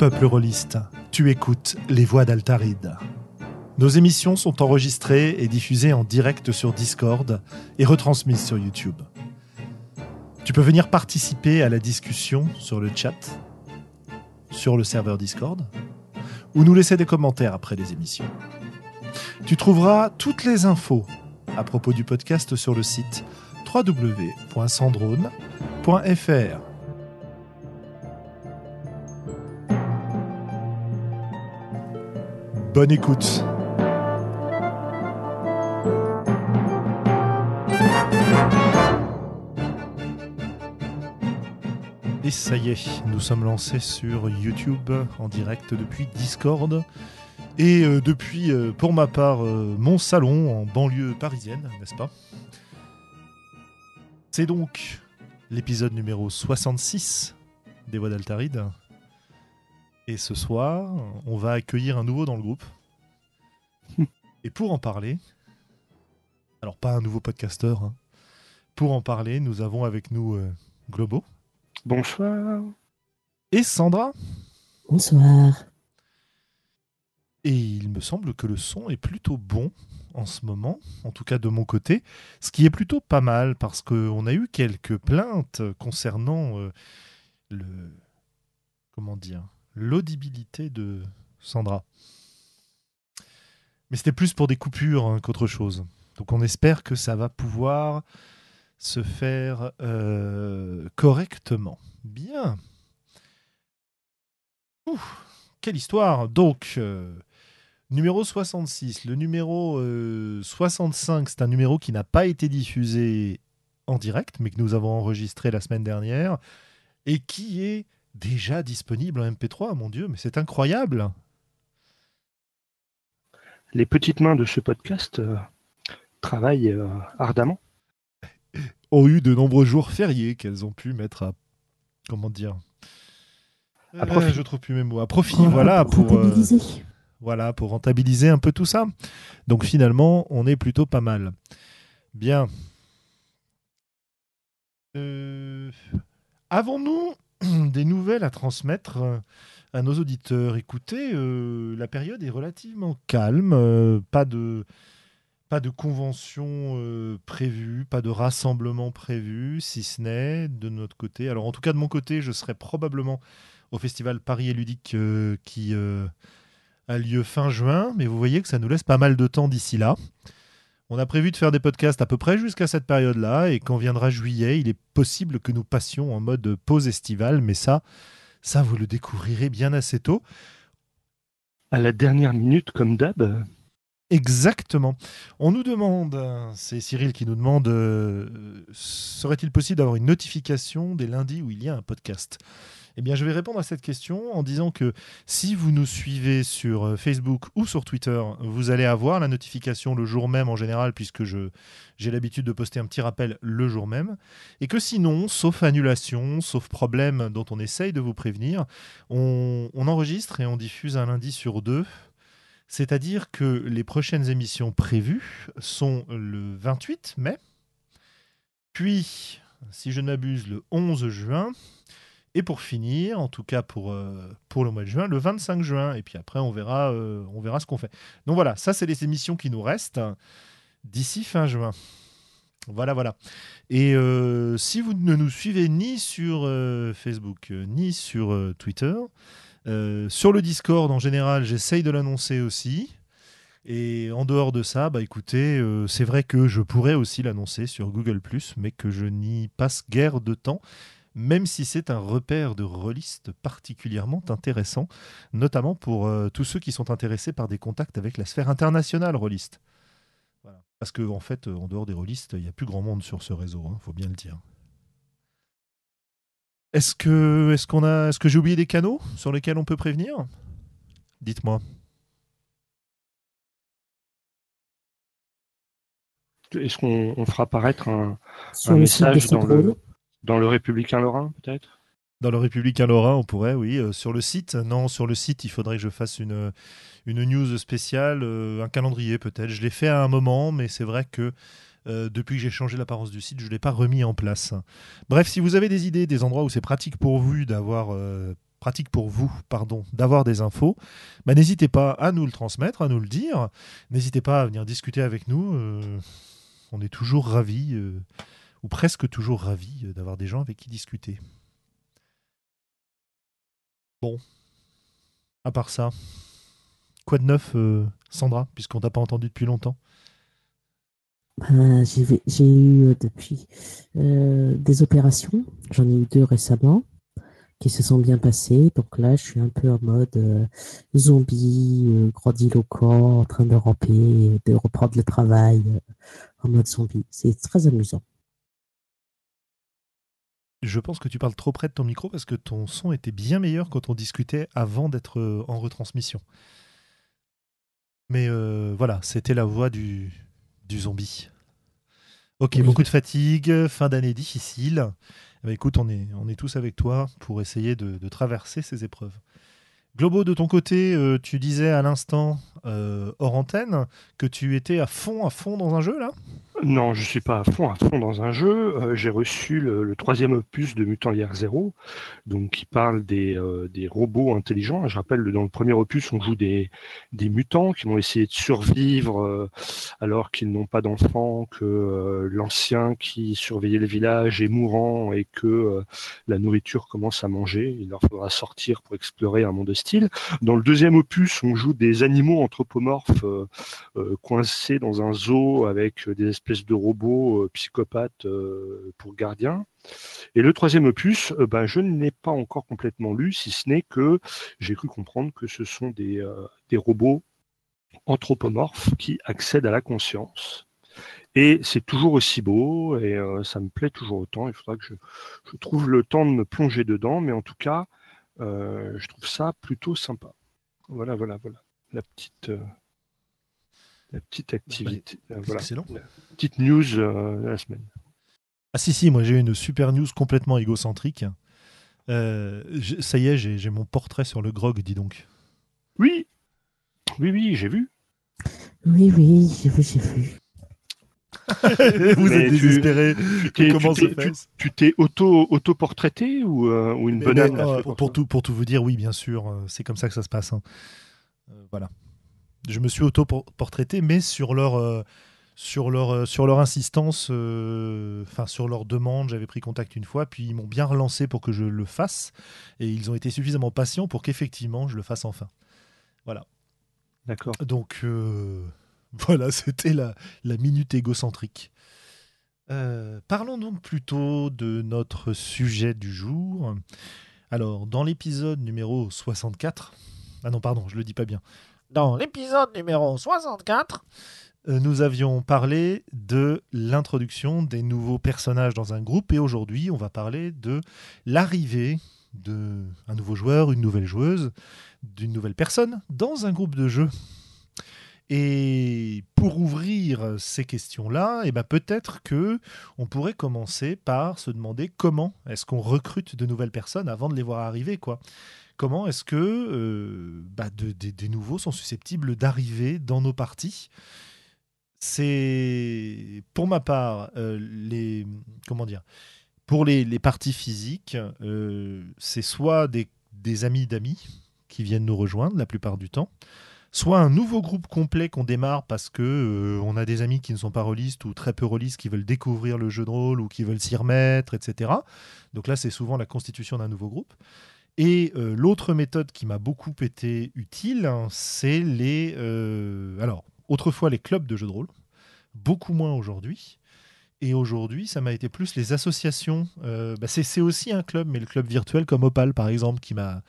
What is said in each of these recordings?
peuple rôliste, tu écoutes les voix d'Altaride. Nos émissions sont enregistrées et diffusées en direct sur Discord et retransmises sur YouTube. Tu peux venir participer à la discussion sur le chat, sur le serveur Discord, ou nous laisser des commentaires après les émissions. Tu trouveras toutes les infos à propos du podcast sur le site www.sandrone.fr. Bonne écoute. Et ça y est, nous sommes lancés sur YouTube en direct depuis Discord et euh, depuis, euh, pour ma part, euh, mon salon en banlieue parisienne, n'est-ce pas? C'est donc l'épisode numéro 66 des Voix d'Altaride. Et ce soir, on va accueillir un nouveau dans le groupe. Et pour en parler, alors pas un nouveau podcasteur, hein, pour en parler, nous avons avec nous euh, Globo Bonsoir. et Sandra. Bonsoir. Et il me semble que le son est plutôt bon en ce moment, en tout cas de mon côté, ce qui est plutôt pas mal parce qu'on a eu quelques plaintes concernant euh, le comment dire l'audibilité de Sandra. Mais c'était plus pour des coupures hein, qu'autre chose. Donc on espère que ça va pouvoir se faire euh, correctement. Bien. Quelle histoire. Donc, euh, numéro 66. Le numéro euh, 65, c'est un numéro qui n'a pas été diffusé en direct, mais que nous avons enregistré la semaine dernière, et qui est déjà disponible en MP3. Mon Dieu, mais c'est incroyable. Les petites mains de ce podcast euh, travaillent euh, ardemment. Ont eu de nombreux jours fériés qu'elles ont pu mettre à. Comment dire À profit. je trouve plus mes mots. À profit, voilà. pour euh. Voilà, pour rentabiliser un peu tout ça. Donc finalement, on est plutôt pas mal. Bien. Euh, Avons-nous des nouvelles à transmettre euh, à nos auditeurs Écoutez, euh, la période est relativement calme. euh, pas de pas de convention prévue, pas de rassemblement prévu, si ce n'est de notre côté. Alors en tout cas de mon côté, je serai probablement au festival Paris et Ludique qui a lieu fin juin, mais vous voyez que ça nous laisse pas mal de temps d'ici là. On a prévu de faire des podcasts à peu près jusqu'à cette période-là, et quand viendra juillet, il est possible que nous passions en mode pause estivale, mais ça, ça vous le découvrirez bien assez tôt. À la dernière minute, comme d'hab, Exactement. On nous demande, c'est Cyril qui nous demande, euh, serait-il possible d'avoir une notification des lundis où il y a un podcast? Eh bien, je vais répondre à cette question en disant que si vous nous suivez sur euh, Facebook ou sur Twitter, vous allez avoir la notification le jour même en général, puisque j'ai l'habitude de poster un petit rappel le jour même. Et que sinon, sauf annulation, sauf problème dont on essaye de vous prévenir, on, on enregistre et on diffuse un lundi sur deux. C'est-à-dire que les prochaines émissions prévues sont le 28 mai, puis, si je ne m'abuse, le 11 juin, et pour finir, en tout cas pour, euh, le mois de juin, le 25 juin. Et puis après, on verra, euh, on verra ce qu'on fait. Donc voilà, ça, c'est les émissions qui nous restent d'ici fin juin. Voilà, voilà. Et euh, si vous ne nous suivez ni sur Facebook, ni sur Twitter, sur le Discord, en général, j'essaye de l'annoncer aussi. Et en dehors de ça, bah écoutez, c'est vrai que je pourrais aussi l'annoncer sur Google ⁇ mais que je n'y passe guère de temps, même si c'est un repère de rôlistes particulièrement intéressant, notamment pour euh, tous ceux qui sont intéressés par des contacts avec la sphère internationale rôliste. Voilà. Parce qu'en en fait, en dehors des rôlistes, il n'y a plus grand monde sur ce réseau, il faut bien le dire. Est-ce que, est-ce qu'on a, est-ce que j'ai oublié des canaux sur lesquels on peut prévenir? Dites-moi. est-ce qu'on on fera apparaître un, un message dans le, dans le Républicain Lorrain, peut-être? Dans le Républicain Lorrain, on pourrait, oui. Euh, sur le site, non, sur le site, il faudrait que je fasse une, une news spéciale, euh, un calendrier peut-être. Je l'ai fait à un moment, mais c'est vrai que euh, depuis que j'ai changé l'apparence du site, je ne l'ai pas remis en place. Bref, si vous avez des idées, des endroits où c'est pratique pour vous d'avoir pratique pour vous, pardon, d'avoir des infos, bah, n'hésitez pas à nous le transmettre, à nous le dire. N'hésitez pas à venir discuter avec nous. on est toujours ravis, ou presque toujours ravis, euh, d'avoir des gens avec qui discuter. Bon. À part ça, quoi de neuf, euh, Sandra, puisqu'on t'a pas entendu depuis longtemps? Ben, j'ai eu euh, depuis euh, des opérations. J'en ai eu deux récemment qui se sont bien passées. Donc là, je suis un peu en mode euh, zombie, euh, grandiloquent, en train de ramper, de reprendre le travail euh, en mode zombie. C'est très amusant. Je pense que tu parles trop près de ton micro parce que ton son était bien meilleur quand on discutait avant d'être euh, en retransmission. Mais euh, voilà, c'était la voix du, du zombie. Ok, Oui. beaucoup de fatigue, fin d'année difficile. Eh ben, écoute, on est, on est tous avec toi pour essayer de, de traverser ces épreuves. Globo, de ton côté, euh, tu disais à l'instant, euh, hors antenne, que tu étais à fond, à fond dans un jeu, là? Non, je suis pas à fond, à fond dans un jeu. Euh, j'ai reçu le, troisième opus de Mutant Year Zero, donc qui parle des, euh, des robots intelligents. Je rappelle, dans le premier opus, on joue des, des mutants qui vont essayer de survivre alors qu'ils n'ont pas d'enfants, que l'ancien qui surveillait le village est mourant et que la nourriture commence à manger. Il leur faudra sortir pour explorer un monde hostile. Dans le deuxième opus, on joue des animaux anthropomorphes euh, euh, coincés dans un zoo avec euh, des espèces de robots psychopathes pour gardiens. Et le troisième opus, ben, je ne l'ai pas encore complètement lu, si ce n'est que j'ai cru comprendre que ce sont des, des robots anthropomorphes qui accèdent à la conscience. Et c'est toujours aussi beau et ça me plaît toujours autant. Il faudra que je, trouve le temps de me plonger dedans, mais en tout cas, je trouve ça plutôt sympa. Voilà, voilà, voilà. La petite, euh, la petite activité. euh, voilà. Excellent. La petite news euh, de la semaine. Ah si, si, moi j'ai une super news complètement égocentrique. Euh, ça y est, j'ai mon portrait sur le grog, dis donc. Oui, oui, oui, j'ai vu. Oui, oui, j'ai vu, j'ai vu. Vous Mais êtes désespéré. Tu t'es- Comment tu se t'es- fait tu- tu t'es auto, auto-portraité ou, euh, ou une Mais- bonne mais, euh, pour, pour tout, pour tout vous dire, oui, bien sûr, c'est comme ça que ça se passe. hein. Euh, voilà. Je me suis auto-portraité, mais sur leur, euh, sur leur, euh, sur leur insistance, enfin sur leur demande, j'avais pris contact une fois, puis ils m'ont bien relancé pour que je le fasse, et ils ont été suffisamment patients pour qu'effectivement je le fasse enfin. D'accord. Donc voilà, c'était la, la minute égocentrique. Euh, parlons donc plutôt de notre sujet du jour. Alors, dans l'épisode numéro 64, ah non, pardon, je le dis pas bien. Dans l'épisode numéro 64, euh, nous avions parlé de l'introduction des nouveaux personnages dans un groupe et aujourd'hui, on va parler de l'arrivée de un nouveau joueur, une nouvelle joueuse, d'une nouvelle personne dans un groupe de jeu. Et pour ouvrir ces questions-là, eh ben peut-être que on pourrait commencer par se demander comment est-ce qu'on recrute de nouvelles personnes avant de les voir arriver, quoi. Comment est-ce que euh, bah, de- des- nouveaux sont susceptibles d'arriver dans nos parties? C'est pour ma part euh, les comment dire pour les, les parties physiques, euh, c'est soit des, amis d'amis qui viennent nous rejoindre la plupart du temps, soit un nouveau groupe complet qu'on démarre parce que on a des amis qui ne sont pas rôlistes ou très peu rôlistes qui veulent découvrir le jeu de rôle ou qui veulent s'y remettre, etc. Donc là, c'est souvent la constitution d'un nouveau groupe. Et euh, l'autre méthode qui m'a beaucoup été utile, hein, c'est les... euh, alors, autrefois les clubs de jeux de rôle, beaucoup moins aujourd'hui. Et aujourd'hui, ça m'a été plus les associations. Euh, bah, c'est aussi un club, mais le club virtuel comme Opal, par exemple, qui m'a,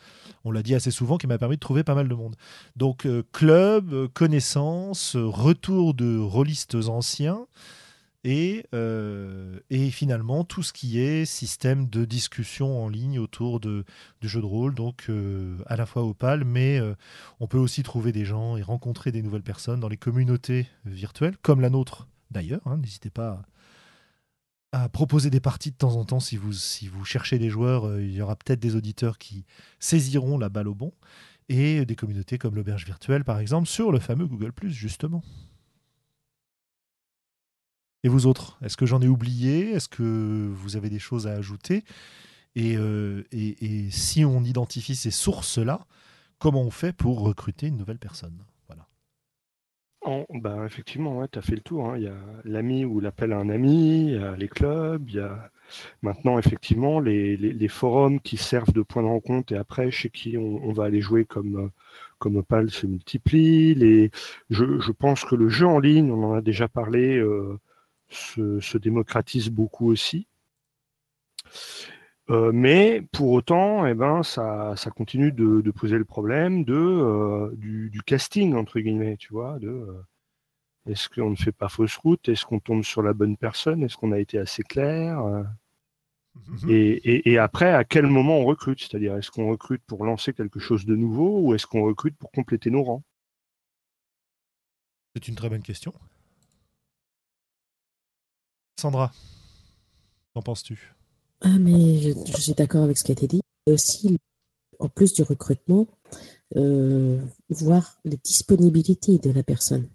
on l'a dit assez souvent, qui m'a permis de trouver pas mal de monde. Donc, club, connaissances, euh, retour de rôlistes anciens, et, euh, et finalement tout ce qui est système de discussion en ligne autour de, du jeu de rôle, donc euh, à la fois Opal, mais euh, on peut aussi trouver des gens et rencontrer des nouvelles personnes dans les communautés virtuelles, comme la nôtre d'ailleurs. hein. N'hésitez pas à, proposer des parties de temps en temps si vous, si vous cherchez des joueurs. il y aura peut-être des auditeurs qui saisiront la balle au bon. Et des communautés comme l'auberge virtuelle, par exemple, sur le fameux Google ⁇ justement. Et vous autres, est-ce que j'en ai oublié? Est-ce que vous avez des choses à ajouter? Et, et, si on identifie ces sources-là, comment on fait pour recruter une nouvelle personne? Voilà. bah, effectivement, ouais, tu as fait le tour. Hein. Il y a l'ami ou l'appel à un ami, il y a les clubs, il y a maintenant effectivement les, forums qui servent de point de rencontre et après chez qui on, va aller jouer comme, comme Opal se multiplie. Les, je, je, pense que le jeu en ligne, on en a déjà parlé, euh, se, se, démocratise beaucoup aussi. Euh, mais pour autant, eh ben, ça, ça continue de, de, poser le problème de, euh, du, du, casting, entre guillemets, tu vois, de euh, est-ce qu'on ne fait pas fausse route? Est-ce qu'on tombe sur la bonne personne? Est-ce qu'on a été assez clair mhm. et, et, et, après, à quel moment on recrute? C'est-à-dire, est-ce qu'on recrute pour lancer quelque chose de nouveau ou est-ce qu'on recrute pour compléter nos rangs? C'est une très bonne question. Sandra, qu'en penses-tu? Ah, mais je, suis d'accord avec ce qui a été dit. Aussi, en plus du recrutement, euh, voir les disponibilités de la personne.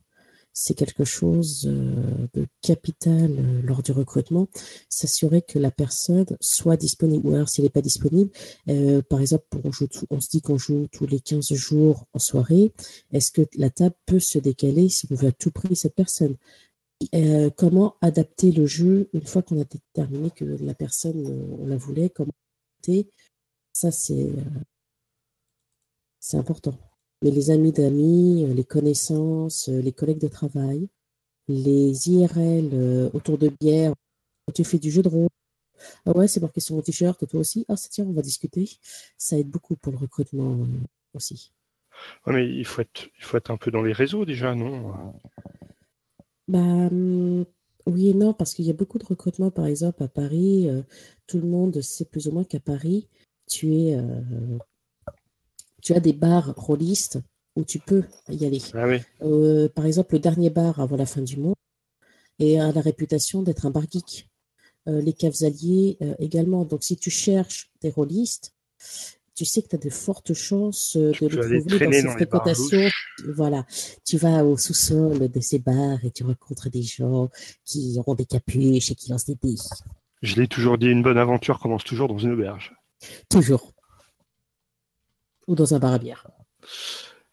C'est quelque chose euh, de capital euh, lors du recrutement. S'assurer que la personne soit disponible. Ou alors, s'il n'est pas disponible, par exemple, on se dit qu'on joue tous les 15 jours en soirée. Est-ce que la table peut se décaler si on veut à tout prix cette personne? Euh, comment adapter le jeu une fois qu'on a déterminé que la personne, euh, on la voulait, comment adapter, ça c'est euh, c'est important. Mais les amis d'amis, les connaissances, les collègues de travail, les IRL autour de bière, tu fais du jeu de rôle. Ah ouais, c'est marqué sur mon t-shirt, toi aussi. Ah, tiens, on va discuter. Ça aide beaucoup pour le recrutement aussi. mais il faut, être, il faut être un peu dans les réseaux déjà, non? Bah, hum, oui et non, parce qu'il y a beaucoup de recrutements, par exemple, à Paris. Euh, tout le monde sait plus ou moins qu'à Paris, tu es, euh, tu as des bars rôlistes où tu peux y aller. Ah euh, par exemple, le dernier bar avant la fin du monde et a la réputation d'être un bar geek. les caves alliés également. Donc, si tu cherches des rôlistes, tu sais que tu as de fortes chances euh, de les trouver dans ces fréquentations. Voilà, tu vas au sous-sol de ces bars et tu rencontres des gens qui ont des capuches et qui lancent des dés. Je l'ai toujours dit, une bonne aventure commence toujours dans une auberge. Toujours. Ou dans un bar à bière.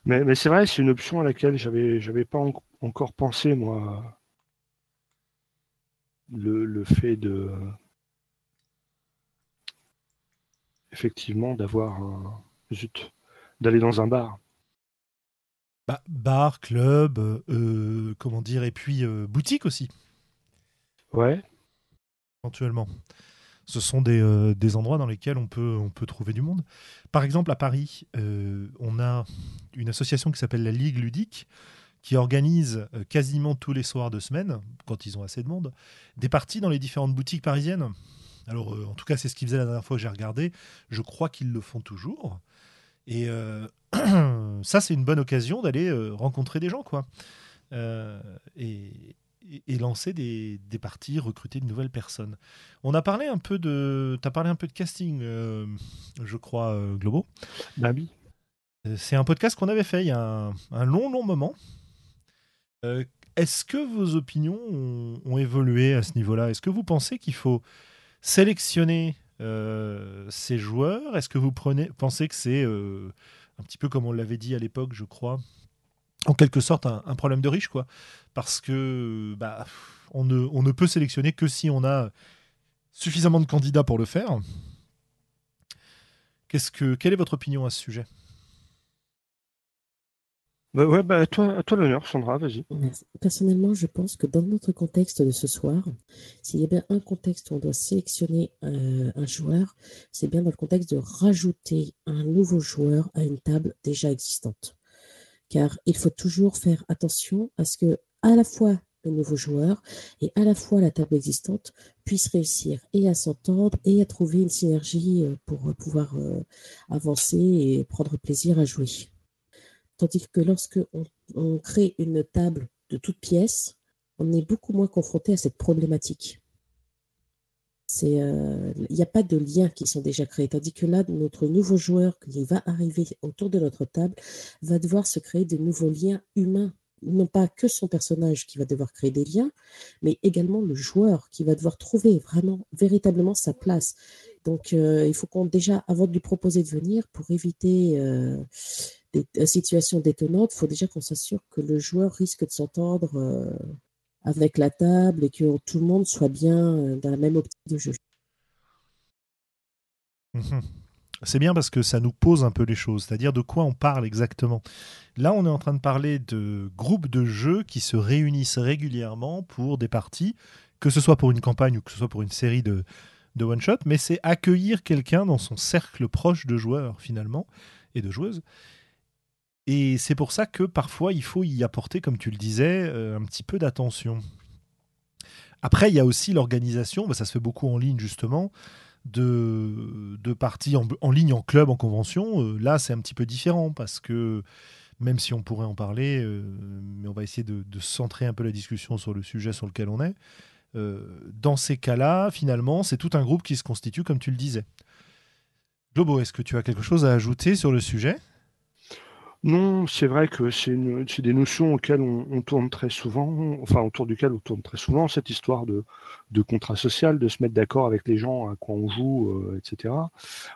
Mais, mais c'est vrai, c'est une option à laquelle j'avais j'avais pas encore pensé, moi. Le, le fait de effectivement d'avoir un... Zut, d'aller dans un bar. Bah, bar, club, euh, comment dire, et puis euh, boutique aussi. Ouais. Éventuellement. Ce sont des, euh, des, endroits dans lesquels on peut, on peut trouver du monde. Par exemple, à Paris, on a une association qui s'appelle la Ligue Ludique, qui organise quasiment tous les soirs de semaine, quand ils ont assez de monde, des parties dans les différentes boutiques parisiennes. Alors, euh, en tout cas, c'est ce qu'ils faisaient la dernière fois que j'ai regardé. Je crois qu'ils le font toujours. Et euh, ça, c'est une bonne occasion d'aller euh, rencontrer des gens, quoi. Et, et, lancer des, des, parties, recruter de nouvelles personnes. On a parlé un peu de, as parlé un peu de casting, je crois, Globo. Bah oui. C'est un podcast qu'on avait fait il y a un, un long, long moment. Est-ce que vos opinions ont, ont évolué à ce niveau-là? Est-ce que vous pensez qu'il faut sélectionner euh, ces joueurs? Est-ce que vous prenez, pensez que c'est euh, un petit peu comme on l'avait dit à l'époque, je crois, en quelque sorte un, problème de riche, quoi? Parce que bah, on, ne, peut sélectionner que si on a suffisamment de candidats pour le faire. Que, quelle est votre opinion à ce sujet? Bah ouais, bah, toi, à toi l'honneur, Sandra, vas-y. Personnellement, je pense que dans notre contexte de ce soir, s'il y a bien un contexte où on doit sélectionner euh, un joueur, c'est bien dans le contexte de rajouter un nouveau joueur à une table déjà existante. Car il faut toujours faire attention à ce que à la fois le nouveau joueur et à la fois la table existante puissent réussir et à s'entendre et à trouver une synergie euh, pour pouvoir euh, avancer et prendre plaisir à jouer. Tandis que lorsque on, crée une table de toutes pièces, on est beaucoup moins confronté à cette problématique. Euh, il n'y a pas de liens qui sont déjà créés. Tandis que là, notre nouveau joueur qui va arriver autour de notre table va devoir se créer de nouveaux liens humains non pas que son personnage qui va devoir créer des liens, mais également le joueur qui va devoir trouver vraiment, véritablement sa place. Donc, euh, il faut qu'on déjà, avant de lui proposer de venir, pour éviter euh, des, situations détonnantes, il faut déjà qu'on s'assure que le joueur risque de s'entendre euh, avec la table et que tout le monde soit bien dans la même optique de jeu. Mhm. C'est bien parce que ça nous pose un peu les choses, c'est-à-dire de quoi on parle exactement. Là, on est en train de parler de groupes de jeux qui se réunissent régulièrement pour des parties, que ce soit pour une campagne ou que ce soit pour une série de, de one-shot, mais c'est accueillir quelqu'un dans son cercle proche de joueurs, finalement, et de joueuses. Et c'est pour ça que parfois, il faut y apporter, comme tu le disais, euh, un petit peu d'attention. Après, il y a aussi l'organisation, bah, ça se fait beaucoup en ligne, justement, de, parties en, ligne, en club, en convention. Euh, là, c'est un petit peu différent, parce que même si on pourrait en parler, euh, mais on va essayer de, de centrer un peu la discussion sur le sujet sur lequel on est. Dans ces cas-là, finalement, c'est tout un groupe qui se constitue, comme tu le disais. Globo, est-ce que tu as quelque chose à ajouter sur le sujet? Non, c'est vrai que c'est des notions auxquelles on, tourne très souvent, enfin autour duquel on tourne très souvent, cette histoire de, contrat social, de se mettre d'accord avec les gens à quoi on joue, euh, etc.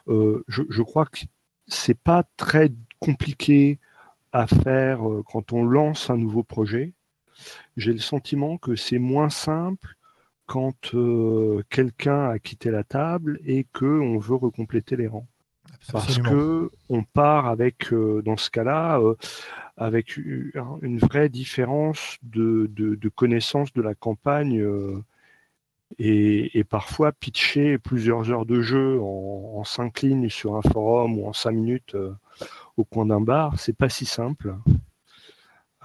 Euh, je, crois que c'est pas très compliqué à faire quand on lance un nouveau projet. J'ai le sentiment que c'est moins simple quand euh, quelqu'un a quitté la table et qu'on veut recompléter les rangs. Parce que on part avec, euh, dans ce cas-là, euh, avec une vraie différence de, de, connaissance de la campagne et, parfois pitcher plusieurs heures de jeu en, en, cinq lignes sur un forum ou en cinq minutes au coin d'un bar, c'est pas si simple.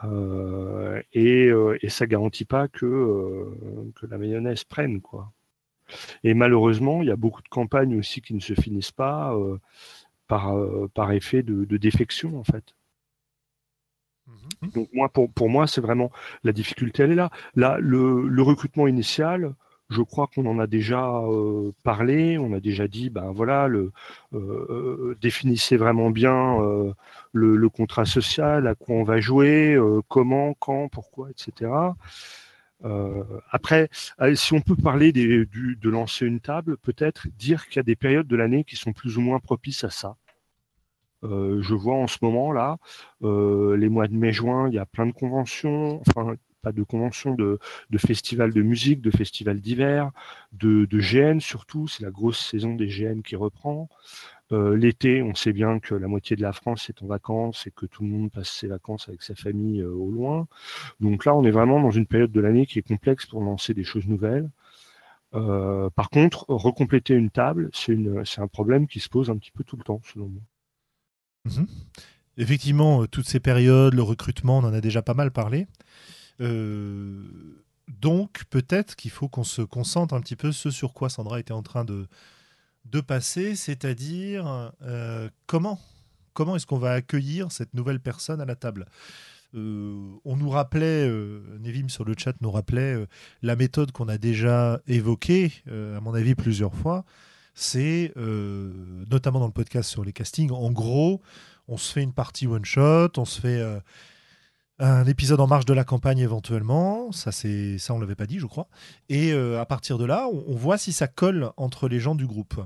Euh, et, euh, et, ça garantit pas que, euh, que la mayonnaise prenne. Quoi. Et malheureusement, il y a beaucoup de campagnes aussi qui ne se finissent pas par, par effet de, défection, en fait. Mhm. Donc moi, pour, pour moi, c'est vraiment la difficulté, elle est là. Là, le, le recrutement initial, je crois qu'on en a déjà euh, parlé, on a déjà dit, ben voilà, le, euh, euh, définissez vraiment bien le, contrat social, à quoi on va jouer, comment, quand, pourquoi, etc. après, si on peut parler de lancer une table, peut-être dire qu'il y a des périodes de l'année qui sont plus ou moins propices à ça. je vois en ce moment là, les mois de mai-juin, il y a plein de conventions. Enfin, pas de convention de, festivals de musique, de festivals d'hiver, de, GN surtout. C'est la grosse saison des GN qui reprend. Euh, l'été, on sait bien que la moitié de la France est en vacances et que tout le monde passe ses vacances avec sa famille euh, au loin. Donc là, on est vraiment dans une période de l'année qui est complexe pour lancer des choses nouvelles. Euh, par contre, recompléter une table, c'est un problème qui se pose un petit peu tout le temps, selon moi. Mhm. Effectivement, toutes ces périodes, le recrutement, on en a déjà pas mal parlé. Donc peut-être qu'il faut qu'on se concentre un petit peu ce sur quoi Sandra était en train de, de passer, c'est-à-dire euh, comment comment est-ce qu'on va accueillir cette nouvelle personne à la table? Euh, on nous rappelait, Nevim sur le chat nous rappelait la méthode qu'on a déjà évoquée, à mon avis plusieurs fois. C'est notamment dans le podcast sur les castings. En gros, on se fait une partie one shot, on se fait un épisode en marge de la campagne éventuellement, ça c'est ça on l'avait pas dit je crois. Et euh, à partir de là, on, voit si ça colle entre les gens du groupe.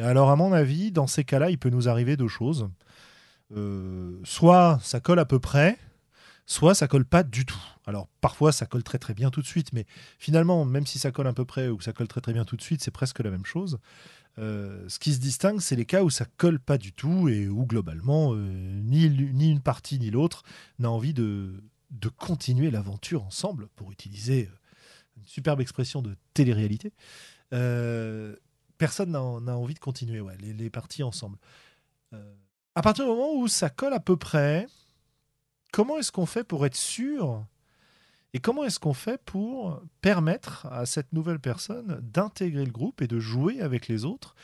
Alors à mon avis, dans ces cas-là, il peut nous arriver deux choses. Euh, soit ça colle à peu près, soit ça colle pas du tout. Alors parfois ça colle très très bien tout de suite, mais finalement même si ça colle à peu près ou que ça colle très très bien tout de suite, c'est presque la même chose. Euh, ce qui se distingue, c'est les cas où ça colle pas du tout et où globalement euh, ni, ni une partie ni l'autre n'a envie de, de continuer l'aventure ensemble, pour utiliser euh, une superbe expression de télé-réalité. personne n'a envie de continuer les, les parties ensemble. à partir du moment où ça colle à peu près, comment est-ce qu'on fait pour être sûr et comment est-ce qu'on fait pour permettre à cette nouvelle personne d'intégrer le groupe et de jouer avec les autres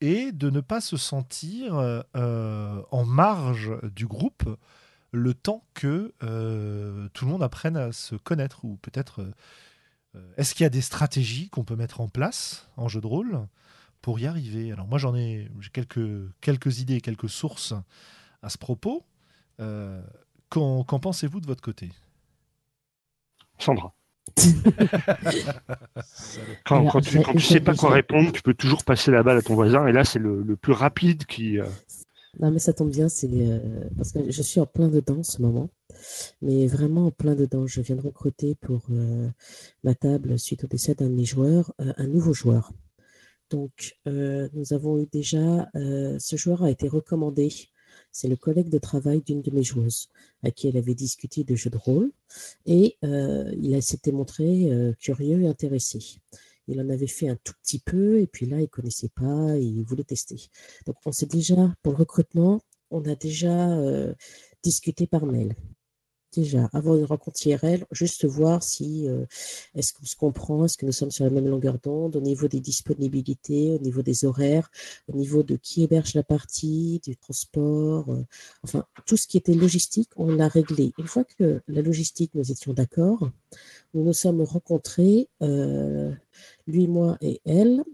et de ne pas se sentir euh, en marge du groupe le temps que euh, tout le monde apprenne à se connaître ou peut-être euh, est-ce qu'il y a des stratégies qu'on peut mettre en place en jeu de rôle pour y arriver? Alors moi j'en ai quelques idées, quelques sources à ce propos. qu'en pensez-vous de votre côté? Sandra. quand, tu, ne sais pas quoi répondre, tu peux toujours passer la balle à ton voisin, et là, c'est le, plus rapide qui. Euh, non, mais ça tombe bien, c'est euh, parce que je suis en plein dedans en ce moment, mais vraiment en plein dedans. Je viens de recruter pour euh, ma table, suite au décès d'un de mes joueurs, un nouveau joueur. Donc, nous avons eu déjà, ce joueur a été recommandé c'est le collègue de travail d'une de mes joueuses à qui elle avait discuté de jeux de rôle et euh, il s'était montré euh, curieux et intéressé. Il en avait fait un tout petit peu et puis là, il connaissait pas et il voulait tester. Donc, on s'est déjà, pour le recrutement, on a déjà euh, discuté par mail déjà, avant une rencontre IRL, juste voir si euh, est-ce qu'on se comprend, est-ce que nous sommes sur la même longueur d'onde au niveau des disponibilités, au niveau des horaires, au niveau de qui héberge la partie, du transport, euh, enfin tout ce qui était logistique, on l'a réglé. Une fois que la logistique, nous étions d'accord, nous nous sommes rencontrés, euh, lui, moi et elle,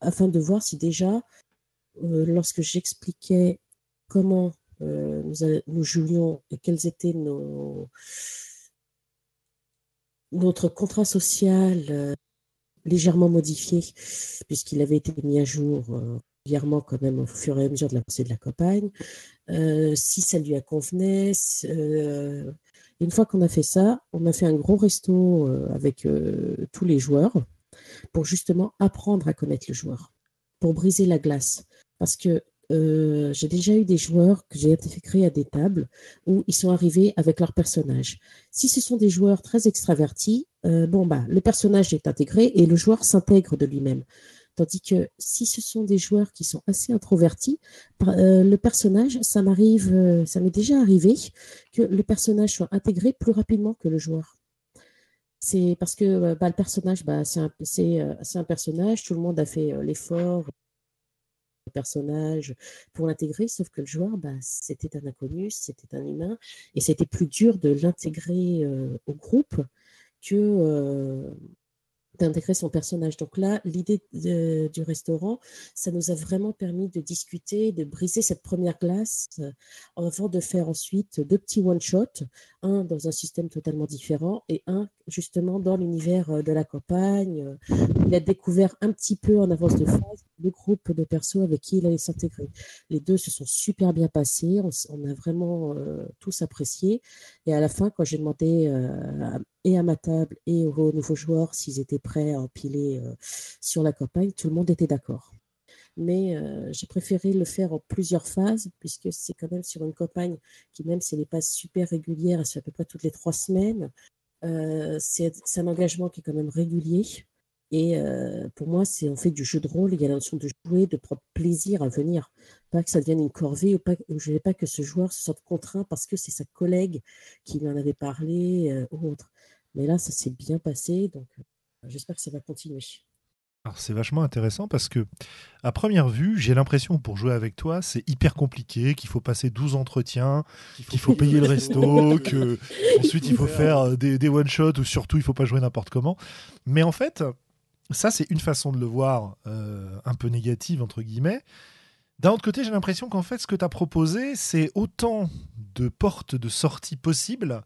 afin de voir si déjà, lorsque j'expliquais comment euh, nous, jouions et quels étaient nos, notre contrat social euh, légèrement modifié, puisqu'il avait été mis à jour euh, régulièrement quand même au fur et à mesure de la pensée de la campagne, si ça lui a convenu. une fois qu'on a fait ça, on a fait un gros resto avec tous les joueurs pour justement apprendre à connaître le joueur, pour briser la glace. Parce que euh, j'ai déjà eu des joueurs que j'ai intégrés à des tables où ils sont arrivés avec leur personnage. Si ce sont des joueurs très extravertis, euh, bon bah le personnage est intégré et le joueur s'intègre de lui-même. Tandis que si ce sont des joueurs qui sont assez introvertis, euh, le personnage, ça m'arrive, ça m'est déjà arrivé que le personnage soit intégré plus rapidement que le joueur. C'est parce que bah, le personnage, bah, c'est un, un, personnage, tout le monde a fait l'effort personnage pour l'intégrer, sauf que le joueur, bah, c'était un inconnu, c'était un humain, et c'était plus dur de l'intégrer euh, au groupe que euh, d'intégrer son personnage. Donc là, l'idée du restaurant, ça nous a vraiment permis de discuter, de briser cette première glace euh, avant de faire ensuite deux petits one-shots, un dans un système totalement différent et un justement dans l'univers euh, de la campagne. Il a découvert un petit peu en avance de phase le groupe de persos avec qui il allait s'intégrer. Les deux se sont super bien passés, on, a vraiment euh, tous apprécié. Et à la fin, quand j'ai demandé et à ma table et aux nouveaux joueurs s'ils étaient prêts à empiler euh, sur la campagne, tout le monde était d'accord. Mais euh, j'ai préféré le faire en plusieurs phases, puisque c'est quand même sur une campagne qui, même si elle n'est pas super régulière, fait à peu près toutes les trois semaines, euh, c'est un engagement qui est quand même régulier. Et pour moi, c'est on fait du jeu de rôle, il y a la notion de jouer, de prendre plaisir à venir. Pas que ça devienne une corvée ou pas, je ne veux pas que ce joueur se sente contraint parce que c'est sa collègue qui lui en avait parlé ou autre. Mais là, ça s'est bien passé, donc euh, j'espère que ça va continuer. Alors c'est vachement intéressant parce que à première vue, j'ai l'impression pour jouer avec toi, c'est hyper compliqué, qu'il faut passer 12 entretiens, qu'il faut payer le resto, que ensuite il faut faire euh, des, one shots ou surtout il faut pas jouer n'importe comment. Mais en fait, ça c'est une façon de le voir euh, un peu négative entre guillemets. D'un autre côté, j'ai l'impression qu'en fait, ce que tu as proposé, c'est autant de portes de sortie possibles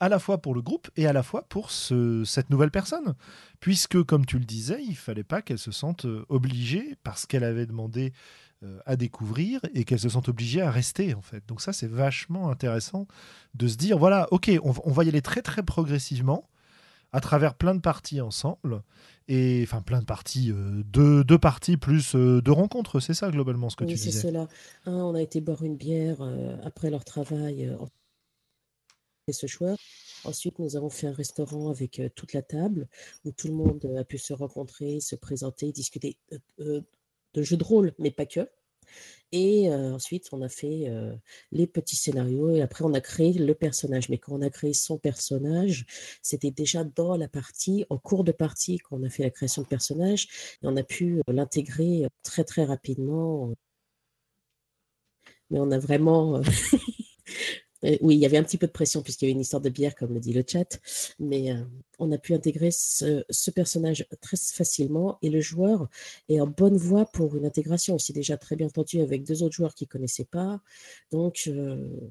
à la fois pour le groupe et à la fois pour cette nouvelle personne. Puisque, comme tu le disais, il fallait pas qu'elle se sente euh, obligée, parce qu'elle avait demandé euh, à découvrir, et qu'elle se sente obligée à rester, en fait. Donc ça, c'est vachement intéressant de se dire, voilà, ok, on, va y aller très très progressivement, à travers plein de parties ensemble, et enfin plein de parties, euh, deux, parties plus deux rencontres, c'est ça globalement ce que tu disais. c'est cela. Un, on a été boire une bière après leur travail ce choix. Ensuite, nous avons fait un restaurant avec euh, toute la table où tout le monde a pu se rencontrer, se présenter, discuter euh, euh, de jeux de rôle, mais pas que. Et ensuite, on a fait les petits scénarios et après, on a créé le personnage. Mais quand on a créé son personnage, c'était déjà dans la partie, en cours de partie, qu'on a fait la création de personnage. Et on a pu l'intégrer très, très rapidement. Mais on a vraiment Euh, oui, il y avait un petit peu de pression puisqu'il y avait une histoire de bière, comme le dit le chat, mais euh, on a pu intégrer ce, personnage très facilement et le joueur est en bonne voie pour une intégration. S'est déjà très bien entendu avec deux autres joueurs qui ne connaissaient pas. Donc, euh,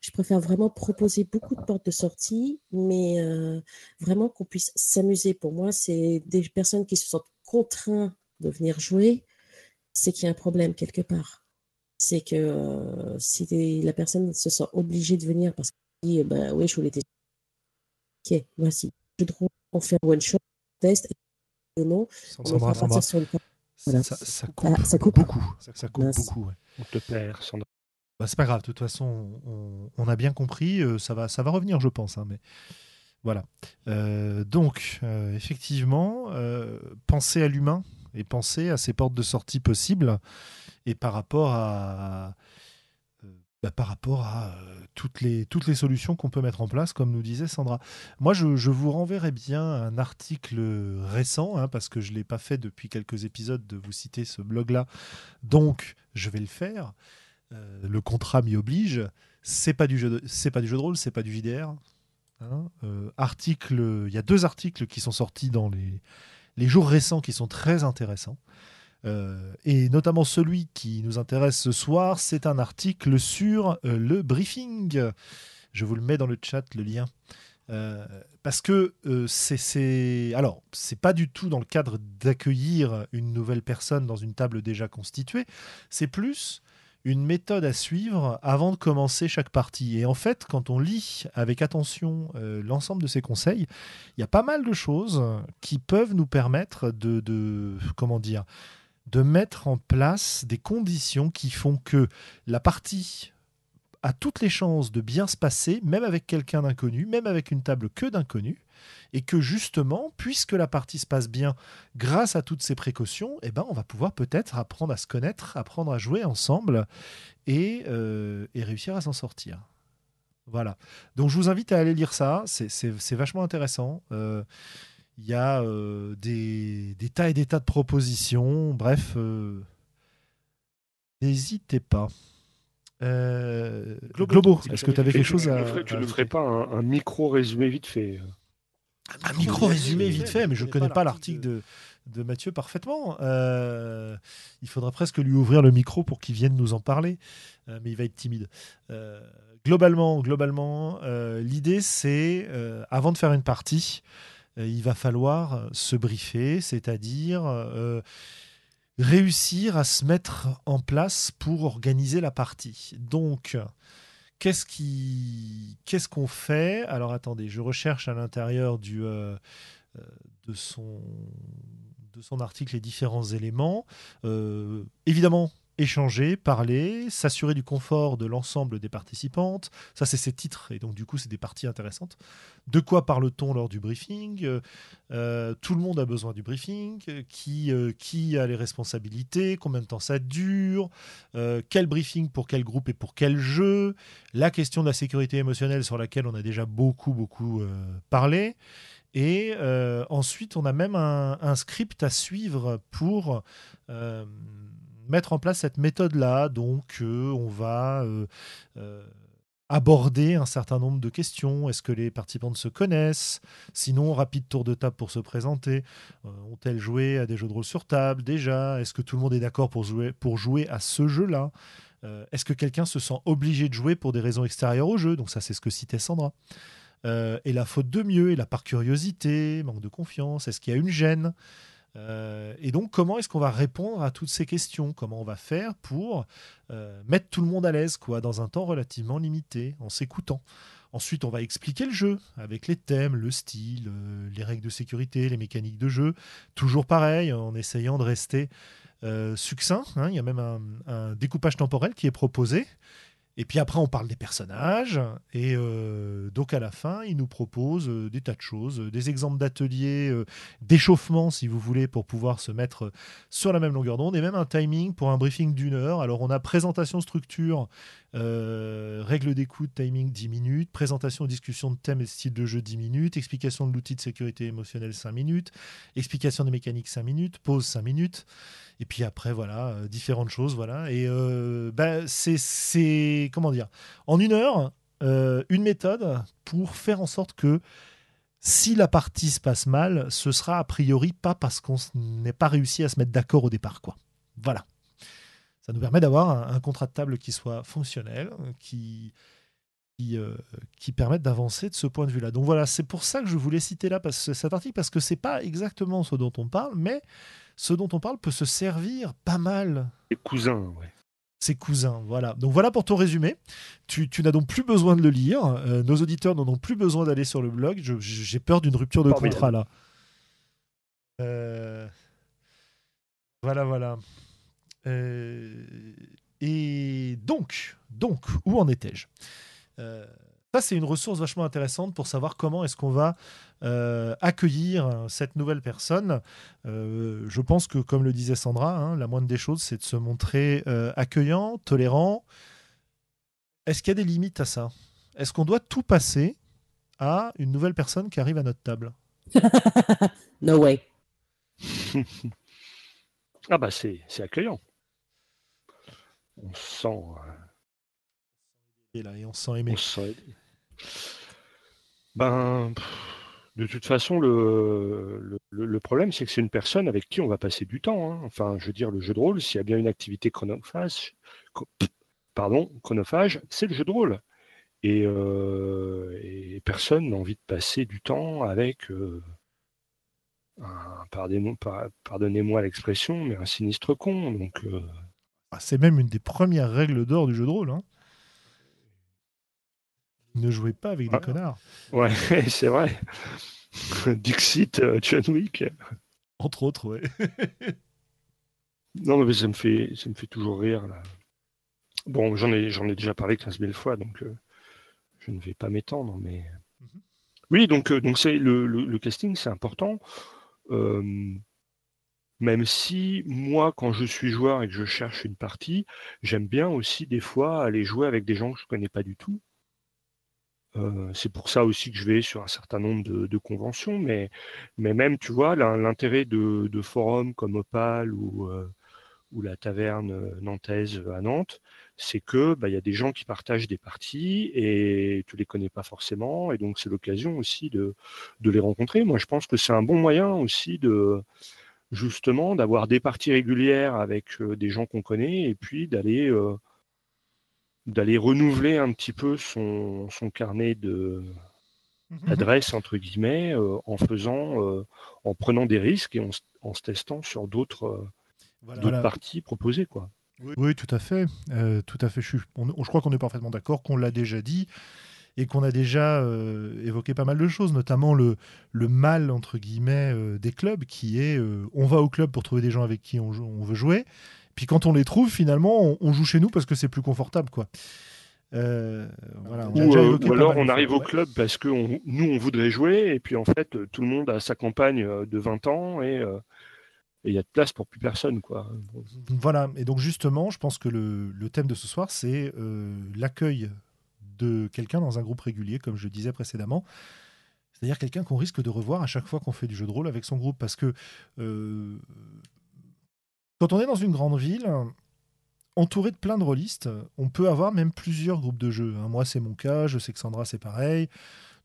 je préfère vraiment proposer beaucoup de portes de sortie, mais vraiment qu'on puisse s'amuser. Pour moi, c'est des personnes qui se sentent contraintes de venir jouer, c'est qu'il y a un problème quelque part. C'est que euh, si la personne se sent obligée de venir parce qu'elle dit, bah oui, je voulais tester. Ok, voici. Je trouve on fait un one shot, test, et non, on va partir sur le voilà. ça, ça, coupe ah, ça, coupe beaucoup. Ça, coupe beaucoup. Ouais. On te perd, Sandra. Bah, c'est pas grave, de toute façon, on, a bien compris, euh, ça, va, ça va revenir, je pense. Hein, mais voilà. Euh, donc, euh, effectivement, penser à l'humain et penser à ces portes de sortie possibles et par rapport à, bah, par rapport à toutes, les, toutes les solutions qu'on peut mettre en place, comme nous disait Sandra. Moi, je, vous renverrai bien un article récent, hein, parce que je ne l'ai pas fait depuis quelques épisodes de vous citer ce blog-là, donc je vais le faire. Euh, le contrat m'y oblige. C'est pas du jeu, c'est pas du jeu de rôle, c'est pas du JDR. Hein. Euh, article, il y a deux articles qui sont sortis dans les, les jours récents qui sont très intéressants. Euh, et notamment celui qui nous intéresse ce soir, c'est un article sur le briefing. Je vous le mets dans le chat, le lien. parce que c'est, alors c'est pas du tout dans le cadre d'accueillir une nouvelle personne dans une table déjà constituée, c'est plus une méthode à suivre avant de commencer chaque partie. Et en fait, quand on lit avec attention euh, l'ensemble de ces conseils, il y a pas mal de choses qui peuvent nous permettre de, comment dire, de mettre en place des conditions qui font que la partie a toutes les chances de bien se passer, même avec quelqu'un d'inconnu, même avec une table que d'inconnus et que justement, puisque la partie se passe bien grâce à toutes ces précautions, eh ben, on va pouvoir peut-être apprendre à se connaître, apprendre à jouer ensemble et, euh, réussir à s'en sortir. Voilà. Donc je vous invite à aller lire ça, c'est vachement intéressant. Euh, il y a euh, des, tas et des tas de propositions. Bref, n'hésitez pas. Globo, est-ce que tu avais quelque chose à. Tu ne ferais pas un micro résumé vite fait un micro résumé vite fait, mais je ne connais pas l'article de, de Mathieu parfaitement. Euh, il faudra presque lui ouvrir le micro pour qu'il vienne nous en parler, euh, mais il va être timide. Euh, globalement, globalement l'idée c'est, avant de faire une partie, il va falloir se briefer, c'est-à-dire réussir à se mettre en place pour organiser la partie. Donc, Qu'est-ce qui, qu'est-ce qu'on fait? Alors attendez, je recherche à l'intérieur euh, euh, de son article les différents éléments. Euh, évidemment, échanger, parler, s'assurer du confort de l'ensemble des participantes. Ça, c'est ses titres, et donc du coup, c'est des parties intéressantes. De quoi parle-t-on lors du briefing? Euh, Tout le monde a besoin du briefing. Qui, euh, qui a les responsabilités? Combien de temps ça dure? Euh, Quel briefing pour quel groupe et pour quel jeu? La question de la sécurité émotionnelle sur laquelle on a déjà beaucoup, beaucoup parlé. Et ensuite, on a même un, un, script à suivre pour mettre en place cette méthode-là. Donc, euh, on va euh, euh, aborder un certain nombre de questions. Est-ce que les participants se connaissent? Sinon, rapide tour de table pour se présenter. Ont-elles joué à des jeux de rôle sur table? Déjà Est-ce que tout le monde est d'accord pour jouer, pour jouer à ce jeu-là? Est-ce que quelqu'un se sent obligé de jouer pour des raisons extérieures au jeu? Donc ça, c'est ce que citait Sandra. et la faute de mieux, et la par curiosité, manque de confiance, est-ce qu'il y a une gêne? Euh, et donc, comment est-ce qu'on va répondre à toutes ces questions? Comment on va faire pour euh, mettre tout le monde à l'aise, quoi, dans un temps relativement limité, en s'écoutant? Ensuite, on va expliquer le jeu avec les thèmes, le style, euh, les règles de sécurité, les mécaniques de jeu. Toujours pareil, en essayant de rester succinct. Hein. il y a même un, découpage temporel qui est proposé. Et puis après, on parle des personnages. Et euh, donc à la fin, il nous propose euh, des tas de choses, euh, des exemples d'ateliers, d'échauffement, si vous voulez, pour pouvoir se mettre sur la même longueur d'onde, et même un timing pour un briefing d'une heure. Alors on a présentation, structure, règles d'écoute, timing 10 minutes, présentation discussion de thème et style de jeu 10 minutes, explication de l'outil de sécurité émotionnelle 5 minutes, explication des mécaniques 5 minutes, pause 5 minutes. Et puis après, voilà, euh, différentes choses, voilà. Et euh, bah, c'est, comment dire, en une heure, euh, une méthode pour faire en sorte que si la partie se passe mal, ce sera a priori pas parce qu'on n'est pas réussi à se mettre d'accord au départ, quoi. Voilà. Ça nous permet d'avoir un, contrat de table qui soit fonctionnel, qui qui, euh, qui permettent d'avancer de ce point de vue-là. Donc voilà, c'est pour ça que je voulais citer là parce, cet article, parce que c'est pas exactement ce dont on parle, mais ce dont on parle peut se servir pas mal. Les cousins, ouais. Ses cousins, voilà. Donc voilà pour ton résumé. Tu, tu n'as donc plus besoin de le lire. Euh, nos auditeurs n'en ont plus besoin d'aller sur le blog. J'ai peur d'une rupture de Formidable. contrat là. Euh, Voilà, voilà. Euh, Et donc, donc, où en étais-je? Euh, Ça, c'est une ressource vachement intéressante pour savoir comment est-ce qu'on va euh, accueillir cette nouvelle personne. Euh, je pense que, comme le disait Sandra, hein, la moindre des choses, c'est de se montrer euh, accueillant, tolérant. Est-ce qu'il y a des limites à ça? Est-ce qu'on doit tout passer à une nouvelle personne qui arrive à notre table? No way. Ah bah c'est c'est accueillant. On se sent, euh, Et là, et on se sent on aidé. Ben, de toute façon, le, le- le, le problème, c'est que c'est une personne avec qui on va passer du temps. hein. Enfin, je veux dire, le jeu de rôle, s'il y a bien une activité chronophage, pardon, chronophage, c'est le jeu de rôle. Et, euh, et personne n'a envie de passer du temps avec, euh, un- pardonnez-moi par- pardonnez-moi l'expression, mais un sinistre con. Donc, euh, Ah, C'est même une des premières règles d'or du jeu de rôle. hein. Ne jouez pas avec des Ah. connards. ouais, c'est vrai. Dixit, euh, John Wick. Entre autres, ouais. Non, mais ça me fait, ça me fait toujours rire là. Bon, j'en ai, j'en ai déjà parlé 15 000 fois, donc euh, je ne vais pas m'étendre, mais Mhm. oui, donc euh, donc c'est le, le- le casting, c'est important. Euh, même si moi, quand je suis joueur et que je cherche une partie, j'aime bien aussi des fois aller jouer avec des gens que je connais pas du tout. Euh, c'est pour ça aussi que je vais sur un certain nombre de, conventions, mais, mais même, tu vois, l'in- l'intérêt de, forums comme Opal ou, euh, ou la taverne euh, nantaise à Nantes, c'est que bah, il y a des gens qui partagent des parties et tu les connais pas forcément, et donc c'est l'occasion aussi de les rencontrer. Moi, je pense que c'est un bon moyen aussi de justement d'avoir des parties régulières avec des gens qu'on connaît et puis d'aller d'aller renouveler un petit peu son, son carnet de d'adresses entre guillemets en faisant en prenant des risques et en, se- en se testant sur d'autres Voilà. d'autres parties proposées quoi. Oui, oui, tout à fait. Euh, tout à fait. Je, suis- on- je crois qu'on est parfaitement d'accord, qu'on l'a déjà dit et qu'on a déjà euh, évoqué pas mal de choses, notamment le, le mal, entre guillemets, euh, des clubs, qui est euh, on va au club pour trouver des gens avec qui on, on veut jouer. Puis quand on les trouve, finalement, on, on joue chez nous parce que c'est plus confortable. quoi. Euh, voilà, on a Ou, euh, alors on arrive au club parce que on- nous on voudrait jouer et puis en fait tout le monde a sa compagne euh, de 20 ans et il y a de place pour plus personne quoi. Voilà, et donc justement, je pense que le, le thème de ce soir, c'est euh, l'accueil de quelqu'un dans un groupe régulier, comme je disais précédemment. C'est-à-dire quelqu'un qu'on risque de revoir à chaque fois qu'on fait du jeu de rôle avec son groupe. Parce que euh, quand on est dans une grande ville, entouré de plein de rôlistes, on peut avoir même plusieurs groupes de jeux. hein. Moi, c'est mon cas, je sais que Sandra, c'est pareil.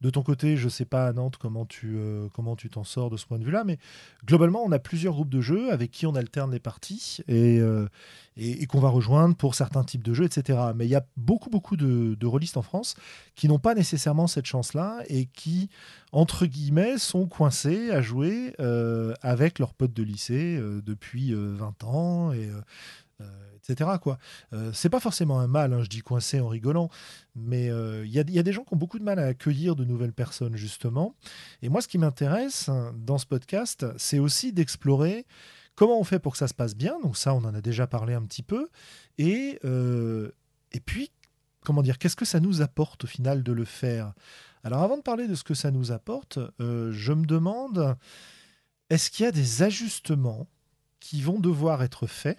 De ton côté, je sais pas à Nantes comment tu euh, comment tu t'en sors de ce point de vue-là, mais globalement, on a plusieurs groupes de jeux avec qui on alterne les parties et, euh, qu'on va rejoindre pour certains types de jeux, etc. Mais il y a beaucoup, beaucoup de, de rôlistes en France qui n'ont pas nécessairement cette chance-là et qui, entre guillemets, sont coincés à jouer euh, avec leurs potes de lycée depuis euh, 20 ans. Etc. Euh, c'est pas forcément un mal, hein, je dis coincé en rigolant, mais euh, il y, a- des gens qui ont beaucoup de mal à accueillir de nouvelles personnes, justement. Et moi, ce qui m'intéresse hein, dans ce podcast, c'est aussi d'explorer comment on fait pour que ça se passe bien. Donc ça, on en a déjà parlé un petit peu. Et, euh, et puis, comment dire, qu'est-ce que ça nous apporte au final de le faire? Alors avant de parler de ce que ça nous apporte, je me demande, est-ce qu'il y a des ajustements qui vont devoir être faits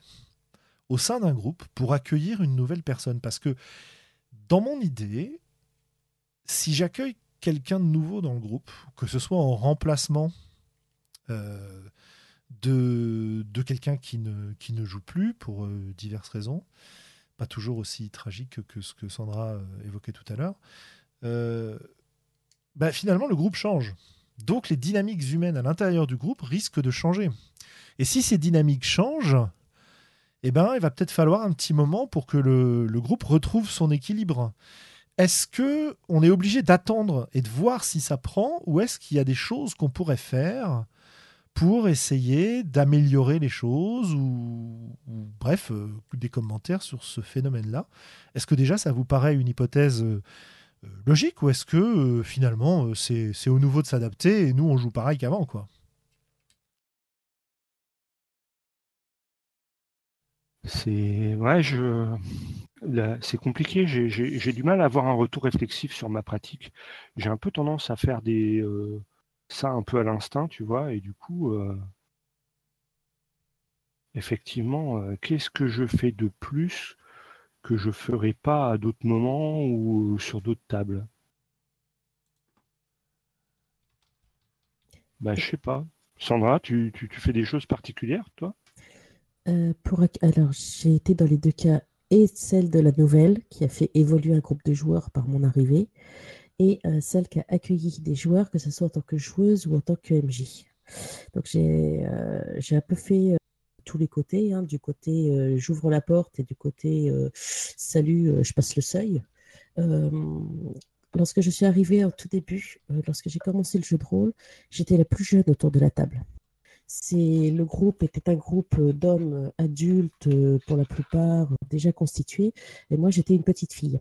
au sein d'un groupe pour accueillir une nouvelle personne Parce que dans mon idée, si j'accueille quelqu'un de nouveau dans le groupe, que ce soit en remplacement euh, de, quelqu'un qui ne, joue plus pour euh, diverses raisons, pas toujours aussi tragique que ce que Sandra euh, évoquait tout à l'heure, bah, finalement le groupe change. Donc les dynamiques humaines à l'intérieur du groupe risquent de changer. Et si ces dynamiques changent, eh ben, il va peut-être falloir un petit moment pour que le, groupe retrouve son équilibre. est-ce que on est obligé d'attendre et de voir si ça prend, ou est-ce qu'il y a des choses qu'on pourrait faire pour essayer d'améliorer les choses ou, bref, euh, des commentaires sur ce phénomène-là? Est-ce que déjà ça vous paraît une hypothèse euh, logique ou est-ce que euh, finalement c'est au nouveau de s'adapter et nous on joue pareil qu'avant quoi? C'est ouais, je c'est compliqué. J'ai du mal à avoir un retour réflexif sur ma pratique. J'ai un peu tendance à faire des ça un peu à l'instinct, tu vois, et du coup, euh, effectivement, euh, qu'est-ce que je fais de plus que je ferais pas à d'autres moments ou sur d'autres tables? Bah, je sais pas. Sandra, tu, fais des choses particulières, toi? Euh, Alors, j'ai été dans les deux cas, et celle de la nouvelle, qui a fait évoluer un groupe de joueurs par mon arrivée, et euh, celle qui a accueilli des joueurs, que ce soit en tant que joueuse ou en tant que MJ. Donc j'ai euh, un peu fait tous les côtés, hein, du côté j'ouvre la porte et du côté salut, je passe le seuil. lorsque je suis arrivée au tout début, lorsque j'ai commencé le jeu de rôle, j'étais la plus jeune autour de la table. C'est le groupe était un groupe d'hommes adultes pour la plupart déjà constitués et moi j'étais une petite fille.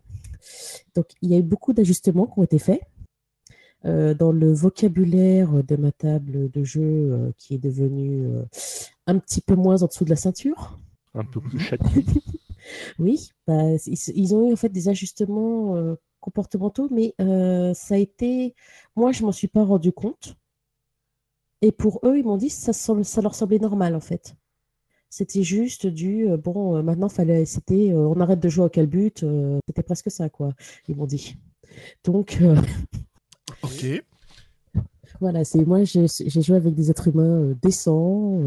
Donc il y a eu beaucoup d'ajustements qui ont été faits euh, dans le vocabulaire de ma table de jeu euh, qui est devenu euh, un petit peu moins en dessous de la ceinture. Un peu plus châtié. oui, bah, ils, ont eu en fait des ajustements comportementaux, mais ça a été, moi je m'en suis pas rendu compte et pour eux, ils m'ont dit ça, ça leur semblait normal en fait. C'était juste du euh, bon, euh, maintenant fallait, c'était euh, on arrête de jouer au calbut, c'était presque ça quoi. Ils m'ont dit. Donc. ok. Voilà, c'est moi j'ai joué avec des êtres humains décents.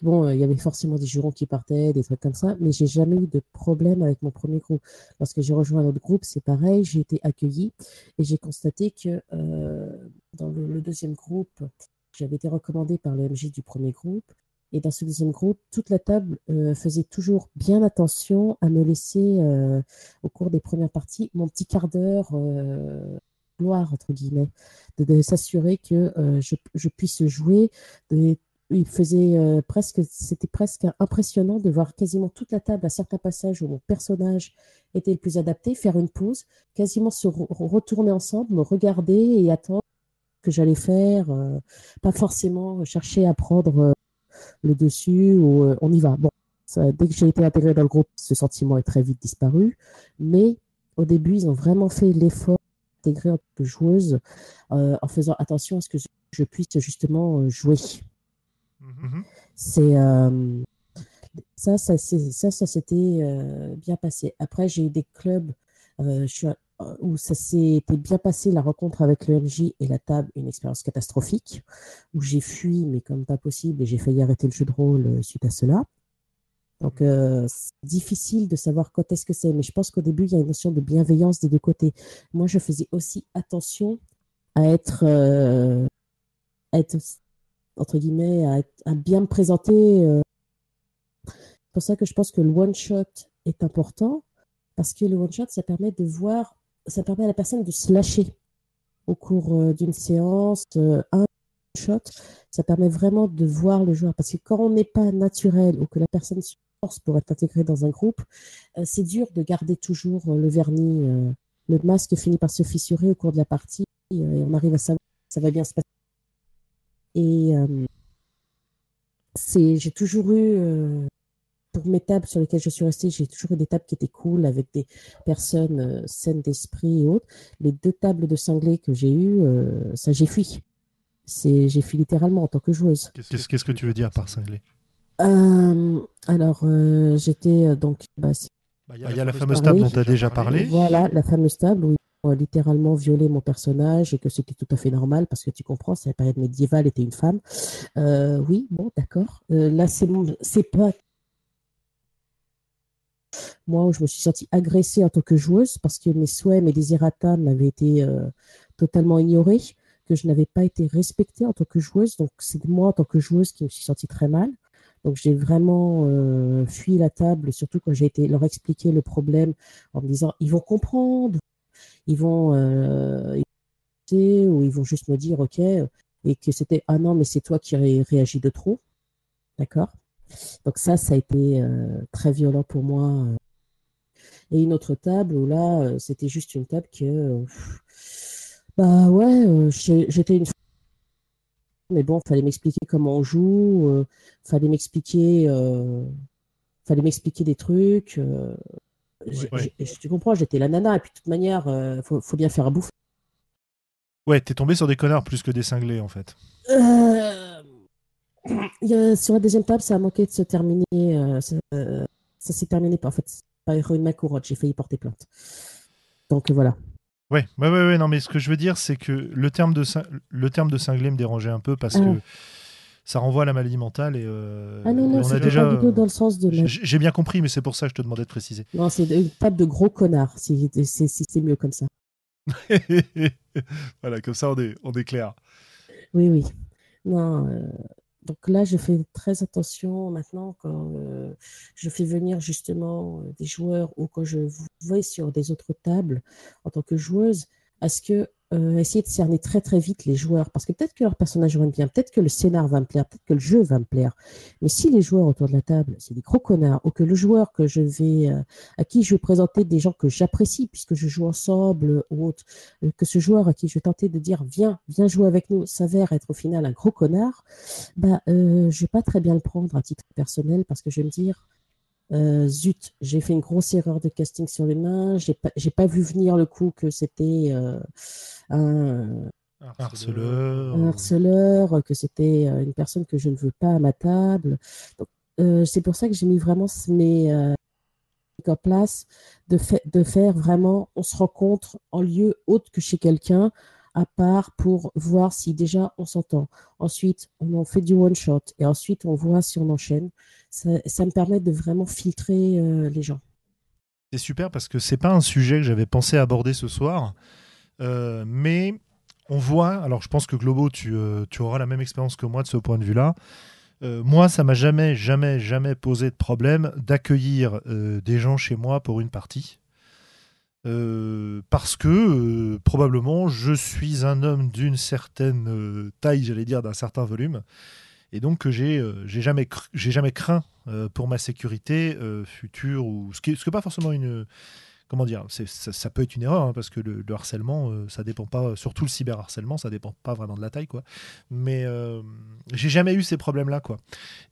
bon, il y avait forcément des jurons qui partaient, des trucs comme ça, mais j'ai jamais eu de problème avec mon premier groupe. Lorsque j'ai rejoint un autre groupe, c'est pareil, j'ai été accueillie et j'ai constaté que dans le, deuxième groupe, j'avais été recommandée par le MJ du premier groupe. Et dans ce deuxième groupe, toute la table euh, faisait toujours bien attention à me laisser, euh, au cours des premières parties, mon petit quart d'heure euh, gloire, entre guillemets, de, s'assurer que je, je, puisse jouer. il faisait presque, c'était presque impressionnant de voir quasiment toute la table à certains passages où mon personnage était le plus adapté, faire une pause, quasiment se retourner ensemble, me regarder et attendre que j'allais faire, euh, pas forcément chercher à prendre euh, le dessus ou euh, on y va. Bon, dès que j'ai été intégré dans le groupe, ce sentiment est très vite disparu, mais au début, ils ont vraiment fait l'effort d'intégrer en tant que joueuse en faisant attention à ce que je puisse justement jouer. Mm-hmm. C'est ça, ça, ça, ça s'était bien passé. Après, j'ai eu des clubs. je suis où ça s'était bien passé la rencontre avec le MJ et la table, une expérience catastrophique, où j'ai fui, mais comme pas possible, et j'ai failli arrêter le jeu de rôle euh, suite à cela. Donc, euh, c'est difficile de savoir quand est-ce que c'est, mais je pense qu'au début, il y a une notion de bienveillance des deux côtés. Moi, je faisais aussi attention à être, euh, être entre guillemets, à, à bien me présenter. C'est pour ça que je pense que le one-shot est important, parce que le one-shot, ça permet de voir ça permet à la personne de se lâcher au cours euh, d'une séance, euh, un shot. Ça permet vraiment de voir le joueur. Parce que quand on n'est pas naturel ou que la personne se force pour être intégrée dans un groupe, euh, c'est dur de garder toujours le vernis. le masque finit par se fissurer au cours de la partie et on arrive à savoir que ça va bien se passer. Et c'est, j'ai toujours eu pour mes tables sur lesquelles je suis restée, j'ai toujours eu des tables qui étaient cool avec des personnes euh, saines d'esprit et autres. Les deux tables de cinglés que j'ai eues, euh, ça j'ai fui. C'est, j'ai fui littéralement en tant que joueuse. Qu'est-ce, que tu veux dire par cinglé? Euh, Alors, j'étais donc. Bah, bah, il y a, la, fameuse table dont tu as déjà parlé. Voilà, la fameuse table où ils ont littéralement violé mon personnage et que c'était tout à fait normal parce que tu comprends, c'est la période médiévale, était une femme. oui, bon, d'accord. là, c'est, c'est pas moi, où je me suis sentie agressée en tant que joueuse parce que mes souhaits, mes désirata m'avaient été euh, totalement ignorés, que je n'avais pas été respectée en tant que joueuse. Donc, c'est moi, en tant que joueuse, qui me suis sentie très mal. Donc, j'ai vraiment euh, fui la table, surtout quand j'ai été leur expliquer le problème en me disant ils vont comprendre. ils vont ou ils vont juste me dire ok et que c'était ah non mais c'est toi qui réagis de trop, d'accord? Donc ça, ça a été très violent pour moi. Et une autre table où là, c'était juste une table que bah ouais, j'étais une mais bon, fallait m'expliquer comment on joue, euh, fallait m'expliquer, euh, fallait m'expliquer des trucs. Euh, tu comprends, j'étais la nana et puis de toute manière, il faut, faut, bien faire à bouffer. Ouais, t'es tombé sur des connards plus que des cinglés en fait. Sur la deuxième table, ça a manqué de se terminer. ça, s'est terminé pas en fait. Pas une ma couronne, j'ai failli porter plainte. Donc voilà. Ouais, ouais, ouais, non, mais ce que je veux dire, c'est que le terme de, le terme de cinglé me dérangeait un peu parce ah. que ça renvoie à la maladie mentale et euh, ah non, non, c'est déjà dans le sens de j'ai bien compris mais c'est pour ça que je te demandais de préciser non c'est une table de gros connards si, c'est mieux comme ça voilà comme ça on est on est clair oui oui non euh, donc là, je fais très attention maintenant quand euh, je fais venir justement euh, des joueurs ou quand je vais sur des autres tables en tant que joueuse, à ce que euh, essayer de cerner très très vite les joueurs parce que peut-être que leur personnage me bien, peut-être que le scénar va me plaire, peut-être que le jeu va me plaire. Mais si les joueurs autour de la table, c'est des gros connards ou que le joueur que je vais euh, à qui je vais présenter des gens que j'apprécie puisque je joue ensemble ou autre, euh, que ce joueur à qui je vais tenter de dire viens, viens jouer avec nous s'avère être au final un gros connard, bah je vais pas très bien le prendre à titre personnel parce que je vais me dire zut, j'ai fait une grosse erreur de casting sur les mains. J'ai pas, pas vu venir le coup que c'était un, harceleur. un harceleur, que c'était euh, une personne que je ne veux pas à ma table. c'est pour ça que j'ai mis vraiment mes en place de, de faire vraiment, on se rencontre en lieu autre que chez quelqu'un à part pour voir si déjà on s'entend. Ensuite, on en fait du one shot et ensuite on voit si on enchaîne. Ça, me permet de vraiment filtrer euh, les gens. C'est super parce que c'est pas un sujet que j'avais pensé aborder ce soir, euh, mais on voit. Alors, je pense que Globo, tu, euh, tu auras la même expérience que moi de ce point de vue-là. moi, ça m'a jamais, jamais, jamais posé de problème d'accueillir des gens chez moi pour une partie. Euh, parce que euh, probablement je suis un homme d'une certaine euh, taille, j'allais dire, d'un certain volume, et donc j'ai jamais jamais craint pour ma sécurité future ou ce qui, ce pas forcément une comment dire, ça, peut être une erreur, hein, parce que le, harcèlement, euh, ça dépend pas, surtout le cyberharcèlement, ça dépend pas vraiment de la taille, quoi. Mais euh, j'ai jamais eu ces problèmes-là, quoi.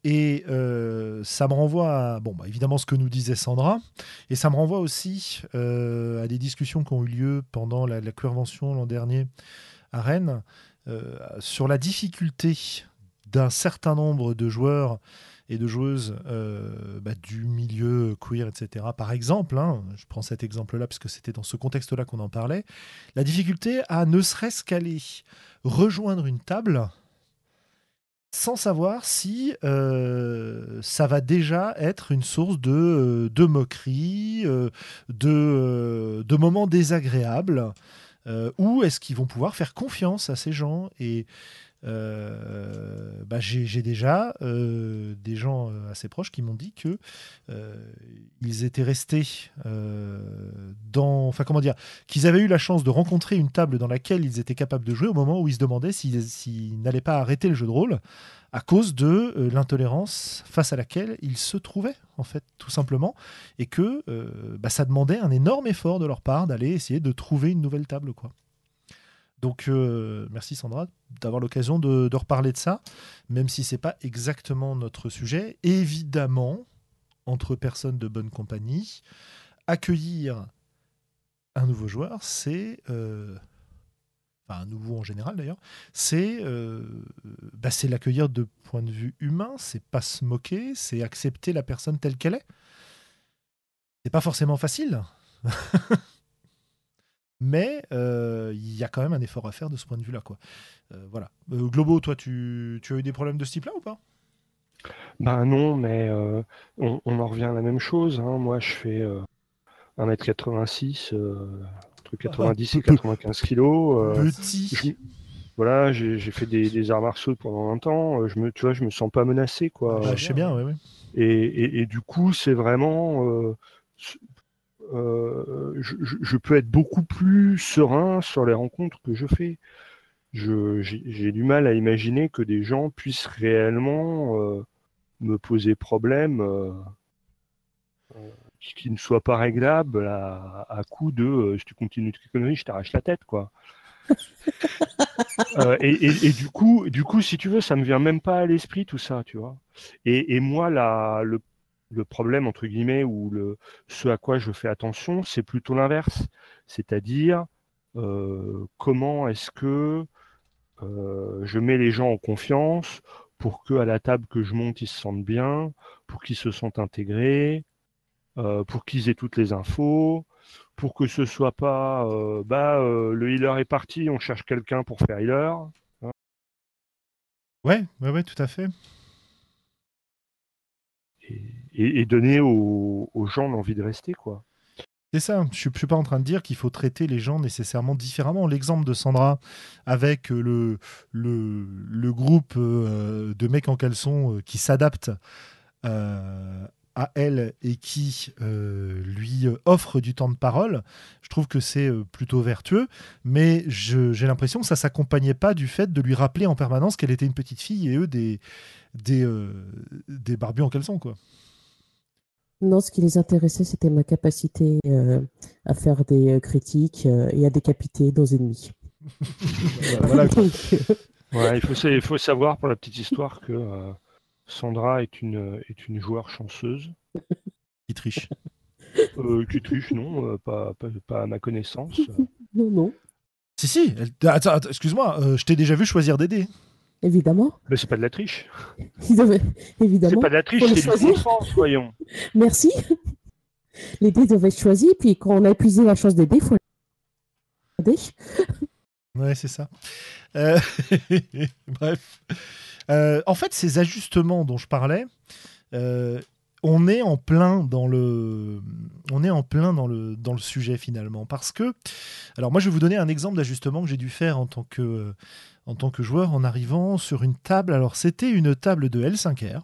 Et euh, ça me renvoie à, bon, bah, évidemment, ce que nous disait Sandra, et ça me renvoie aussi à des discussions qui ont eu lieu pendant la, la convention l'an dernier à Rennes, sur la difficulté d'un certain nombre de joueurs et de joueuses euh, bah, du milieu queer, etc. Par exemple, hein, je prends cet exemple-là parce que c'était dans ce contexte-là qu'on en parlait, la difficulté à ne serait-ce qu'aller rejoindre une table sans savoir si euh, ça va déjà être une source de, euh, de moquerie, de, de moments désagréables, ou est-ce qu'ils vont pouvoir faire confiance à ces gens? Et euh, bah, j'ai déjà euh, des gens euh, assez proches qui m'ont dit que ils étaient restés dans, enfin comment dire, qu'ils avaient eu la chance de rencontrer une table dans laquelle ils étaient capables de jouer au moment où ils se demandaient s'ils n'allaient pas arrêter le jeu de rôle à cause de l'intolérance face à laquelle ils se trouvaient, en fait, tout simplement, et que bah, ça demandait un énorme effort de leur part d'aller essayer de trouver une nouvelle table, quoi. Donc euh, merci Sandra d'avoir l'occasion de, reparler de ça, même si c'est pas exactement notre sujet. Évidemment, entre personnes de bonne compagnie, accueillir un nouveau joueur, c'est euh, enfin un nouveau en général d'ailleurs, c'est euh, bah, c'est l'accueillir de point de vue humain, c'est pas se moquer, c'est accepter la personne telle qu'elle est. C'est pas forcément facile. mais euh, il y a quand même un effort à faire de ce point de vue-là. Quoi. Euh, voilà. Euh, Globo, toi, tu, tu, as eu des problèmes de ce type-là ou pas? Ben non, mais on, en revient à la même chose. Hein. Moi, je fais 1m86, entre 90 et 95 kg. Petit voilà, j'ai fait des, des, arts martiaux pendant longtemps. Je me, tu vois, je me sens pas menacé, quoi. Bah, je sais bien, oui, oui. Et, et, et, du coup, c'est vraiment je, peux être beaucoup plus serein sur les rencontres que je fais. J'ai du mal à imaginer que des gens puissent réellement me poser problème qui ne soient pas réglables à, coup de si tu continues tes conneries, je t'arrache la tête, quoi. et, du coup, du coup, si tu veux, ça me vient même pas à l'esprit tout ça, tu vois. Et, moi, la, le le problème, entre guillemets, ou le, ce à quoi je fais attention, c'est plutôt l'inverse. C'est-à-dire, euh, comment est-ce que euh, je mets les gens en confiance pour qu'à la table que je monte, ils se sentent bien, pour qu'ils se sentent intégrés, euh, pour qu'ils aient toutes les infos, pour que ce soit pas bah le healer est parti, on cherche quelqu'un pour faire healer. Ouais, ouais, ouais, tout à fait et, donner aux, gens l'envie de rester, quoi. C'est ça, je ne suis pas en train de dire qu'il faut traiter les gens nécessairement différemment. L'exemple de Sandra avec le, le, le groupe euh, de mecs en caleçon euh, qui s'adapte euh, à elle et qui lui offre du temps de parole, je trouve que c'est plutôt vertueux, mais j'ai l'impression que ça s'accompagnait pas du fait de lui rappeler en permanence qu'elle était une petite fille et eux des, des, des barbus en caleçon, quoi. Non, ce qui les intéressait, c'était ma capacité euh, à faire des euh, critiques euh, et à décapiter nos ennemis. il, faut, il faut savoir pour la petite histoire que Sandra est une, est une joueur chanceuse. Qui triche. qui triche, non, pas, pas, à ma connaissance. non, non. Si, si. Attends, excuse-moi, je t'ai déjà vu choisir des dés évidemment. Mais c'est pas de la triche. Évidemment. C'est pas de la triche, c'est du bon sens, voyons. Merci. Les dés doivent être choisis, puis quand on a épuisé la chance des dés, il faut les Ouais, c'est ça. Euh, bref. Euh, en fait, ces ajustements dont je parlais, euh, on est en plein dans le, on est en plein dans le, dans le sujet finalement. Parce que, alors moi, je vais vous donner un exemple d'ajustement que j'ai dû faire en tant que en tant que joueur en arrivant sur une table. Alors c'était une table de L5R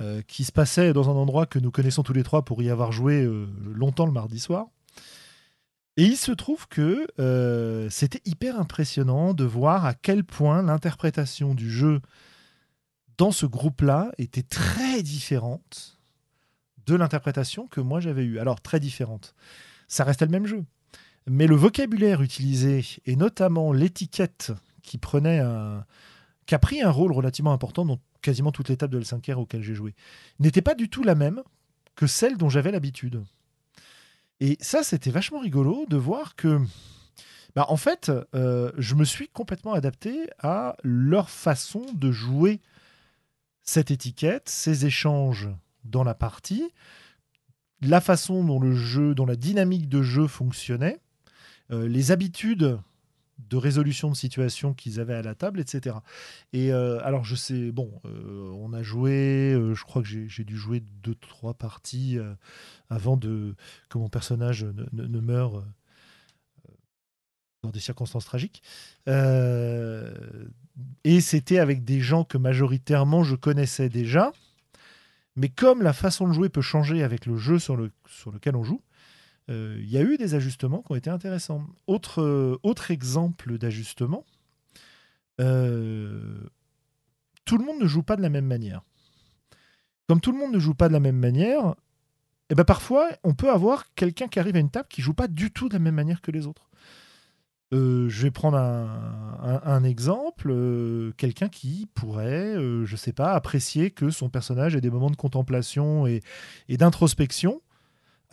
euh, qui se passait dans un endroit que nous connaissons tous les trois pour y avoir joué euh, longtemps le mardi soir. Et il se trouve que euh, c'était hyper impressionnant de voir à quel point l'interprétation du jeu dans ce groupe-là était très différente de l'interprétation que moi j'avais eue. Alors très différente. Ça restait le même jeu. Mais le vocabulaire utilisé, et notamment l'étiquette qui prenait un, qui a pris un rôle relativement important dans quasiment toutes les tables de L5R auxquelles j'ai joué, n'était pas du tout la même que celle dont j'avais l'habitude. Et ça, c'était vachement rigolo de voir que, bah, en fait, euh, je me suis complètement adapté à leur façon de jouer cette étiquette, ces échanges dans la partie, la façon dont le jeu, dont la dynamique de jeu fonctionnait, euh, les habitudes de résolution de situation qu'ils avaient à la table, etc. Et euh, alors, je sais, bon, euh, on a joué, euh, je crois que j'ai dû jouer deux, trois parties avant de que mon personnage ne, meure dans des circonstances tragiques. et c'était avec des gens que majoritairement je connaissais déjà. Mais comme la façon de jouer peut changer avec le jeu sur, le, sur lequel on joue, il y a eu des ajustements qui ont été intéressants. Autre, euh, autre exemple d'ajustement, euh, tout le monde ne joue pas de la même manière. Comme tout le monde ne joue pas de la même manière, et eh ben parfois on peut avoir quelqu'un qui arrive à une table qui joue pas du tout de la même manière que les autres. je vais prendre un, exemple, quelqu'un qui pourrait, je sais pas, apprécier que son personnage ait des moments de contemplation et d'introspection,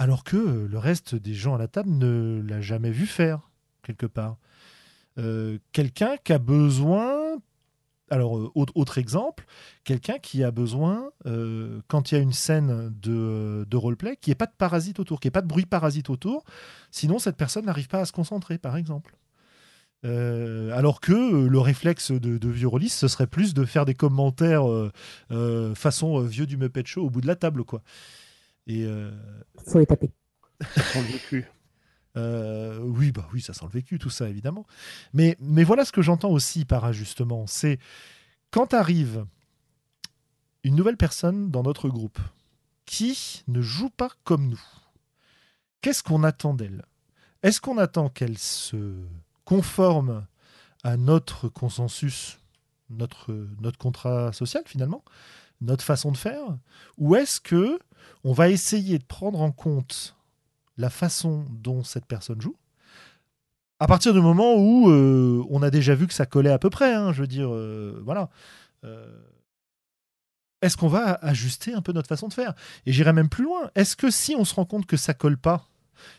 alors que euh, le reste des gens à la table ne l'a jamais vu faire, quelque part. Euh, quelqu'un qui a besoin, alors euh, autre, exemple, quelqu'un qui a besoin, quand il y a une scène de, de roleplay, qu'il n'y ait pas de parasite autour, qu'il n'y ait pas de bruit parasite autour, sinon cette personne n'arrive pas à se concentrer, par exemple. alors que le réflexe de, de vieux rôlistes, ce serait plus de faire des commentaires façon vieux du Muppet Show au bout de la table, quoi. Et euh... faut les taper. Ça le vécu. Euh, oui, bah oui, ça sent le vécu, tout ça évidemment. Mais, mais voilà ce que j'entends aussi par ajustement, c'est quand arrive une nouvelle personne dans notre groupe qui ne joue pas comme nous, qu'est-ce qu'on attend d'elle? Est-ce qu'on attend qu'elle se conforme à notre consensus, notre, notre contrat social finalement, notre façon de faire Ou est-ce que on va essayer de prendre en compte la façon dont cette personne joue à partir du moment où euh, on a déjà vu que ça collait à peu près, hein, je veux dire, euh, voilà. Euh, est-ce qu'on va ajuster un peu notre façon de faire? Et j'irai même plus loin. Est-ce que si on se rend compte que ça colle pas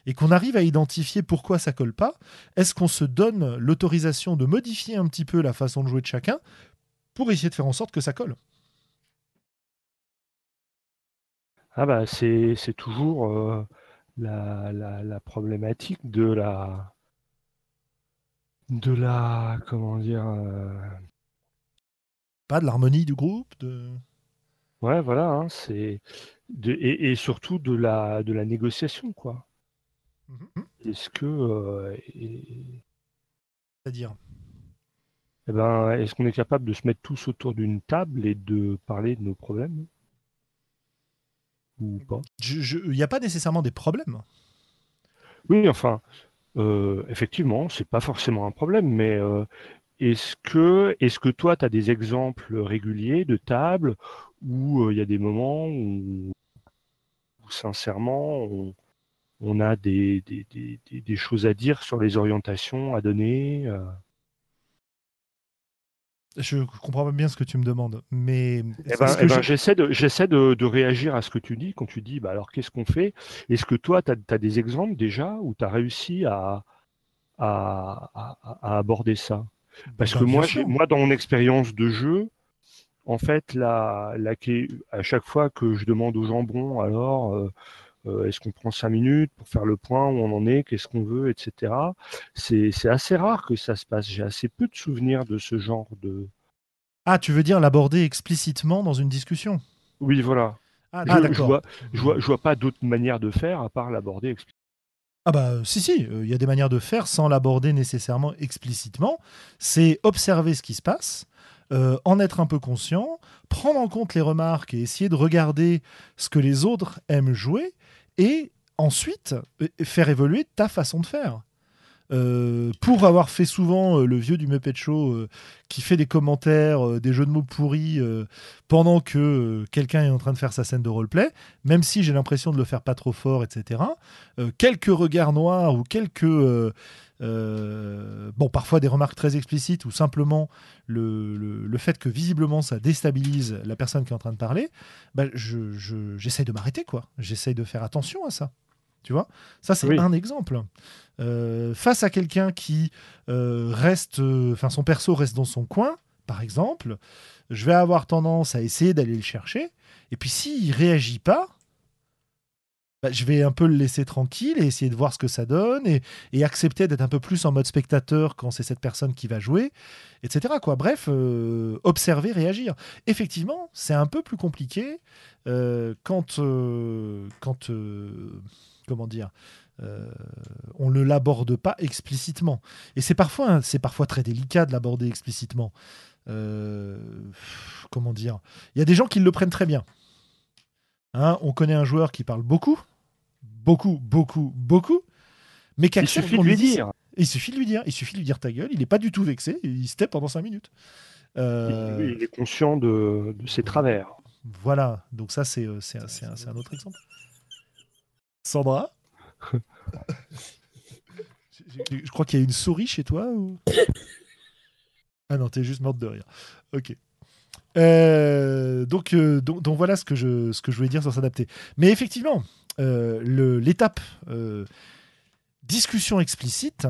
et qu'on arrive à identifier pourquoi ça colle pas, est-ce qu'on se donne l'autorisation de modifier un petit peu la façon de jouer de chacun pour essayer de faire en sorte que ça colle? Ah bah c'est toujours la, la, problématique de la de la comment dire pas de l'harmonie du groupe de Ouais, voilà, hein, c'est et, surtout de la de la négociation, quoi. Mmh est-ce que euh, c'est-à-dire? Eh ben, est-ce qu'on est capable de se mettre tous autour d'une table et de parler de nos problèmes? Ou pas Il n'y a pas nécessairement des problèmes. Oui, enfin, euh, effectivement, c'est pas forcément un problème, mais euh, est-ce que, est-ce que toi, tu as des exemples réguliers de tables où euh, il y a des moments où, sincèrement, on, a des, des, choses à dire sur les orientations à donner euh? Je comprends pas bien ce que tu me demandes, mais eh ben, eh ben, j'essaie de, j'essaie de, réagir à ce que tu dis quand tu dis bah alors qu'est-ce qu'on fait? Est-ce que toi, tu as, des exemples déjà où tu as réussi à, à, aborder ça? Parce bah, que moi, moi, dans mon expérience de jeu, en fait, la, la, à chaque fois que je demande au jambon, alors, euh, euh, est-ce qu'on prend cinq minutes pour faire le point où on en est, qu'est-ce qu'on veut, etc. C'est assez rare que ça se passe. J'ai assez peu de souvenirs de ce genre de. Ah, tu veux dire l'aborder explicitement dans une discussion? Oui, voilà. Ah, je, je, vois, je, vois, je vois pas d'autre manière de faire à part l'aborder explicitement. Ah bah si si, euh, il y a des manières de faire sans l'aborder nécessairement explicitement. C'est observer ce qui se passe, euh, en être un peu conscient, prendre en compte les remarques et essayer de regarder ce que les autres aiment jouer, et ensuite euh, faire évoluer ta façon de faire. Euh, pour avoir fait souvent le vieux du Muppet Show qui fait des commentaires, des jeux de mots pourris pendant que quelqu'un est en train de faire sa scène de roleplay, même si j'ai l'impression de le faire pas trop fort, etc. quelques regards noirs ou quelques euh, bon, parfois des remarques très explicites ou simplement le, fait que visiblement ça déstabilise la personne qui est en train de parler, bah, j'essaye de m'arrêter, quoi. J'essaye de faire attention à ça. Tu vois Ça, c'est un exemple. Euh, face à quelqu'un qui euh, reste, enfin, son perso reste dans son coin, par exemple, je vais avoir tendance à essayer d'aller le chercher. Et puis, s'il réagit pas, bah, je vais un peu le laisser tranquille et essayer de voir ce que ça donne et, accepter d'être un peu plus en mode spectateur quand c'est cette personne qui va jouer, etc. Quoi. Bref, euh, observer, réagir. Effectivement, c'est un peu plus compliqué euh, quand, euh, quand comment dire, on ne l'aborde pas explicitement. Et c'est parfois, c'est parfois très délicat de l'aborder explicitement. comment dire Il y a des gens qui le prennent très bien. Hein, on connaît un joueur qui parle beaucoup, beaucoup, beaucoup, beaucoup, mais Il suffit de lui dire. Il suffit de lui dire. Il suffit de lui dire ta gueule. Il n'est pas du tout vexé. Il se tait pendant 5 minutes. Euh, il est conscient de, ses travers. Voilà. Donc ça, c'est euh, un, un, autre exemple. Sandra je, crois qu'il y a une souris chez toi ou... Ah non, t'es juste morte de rire. Ok. Euh, donc, donc, donc, voilà ce que, je, ce que je voulais dire sur s'adapter. Mais effectivement, euh, l'étape euh, discussion explicite,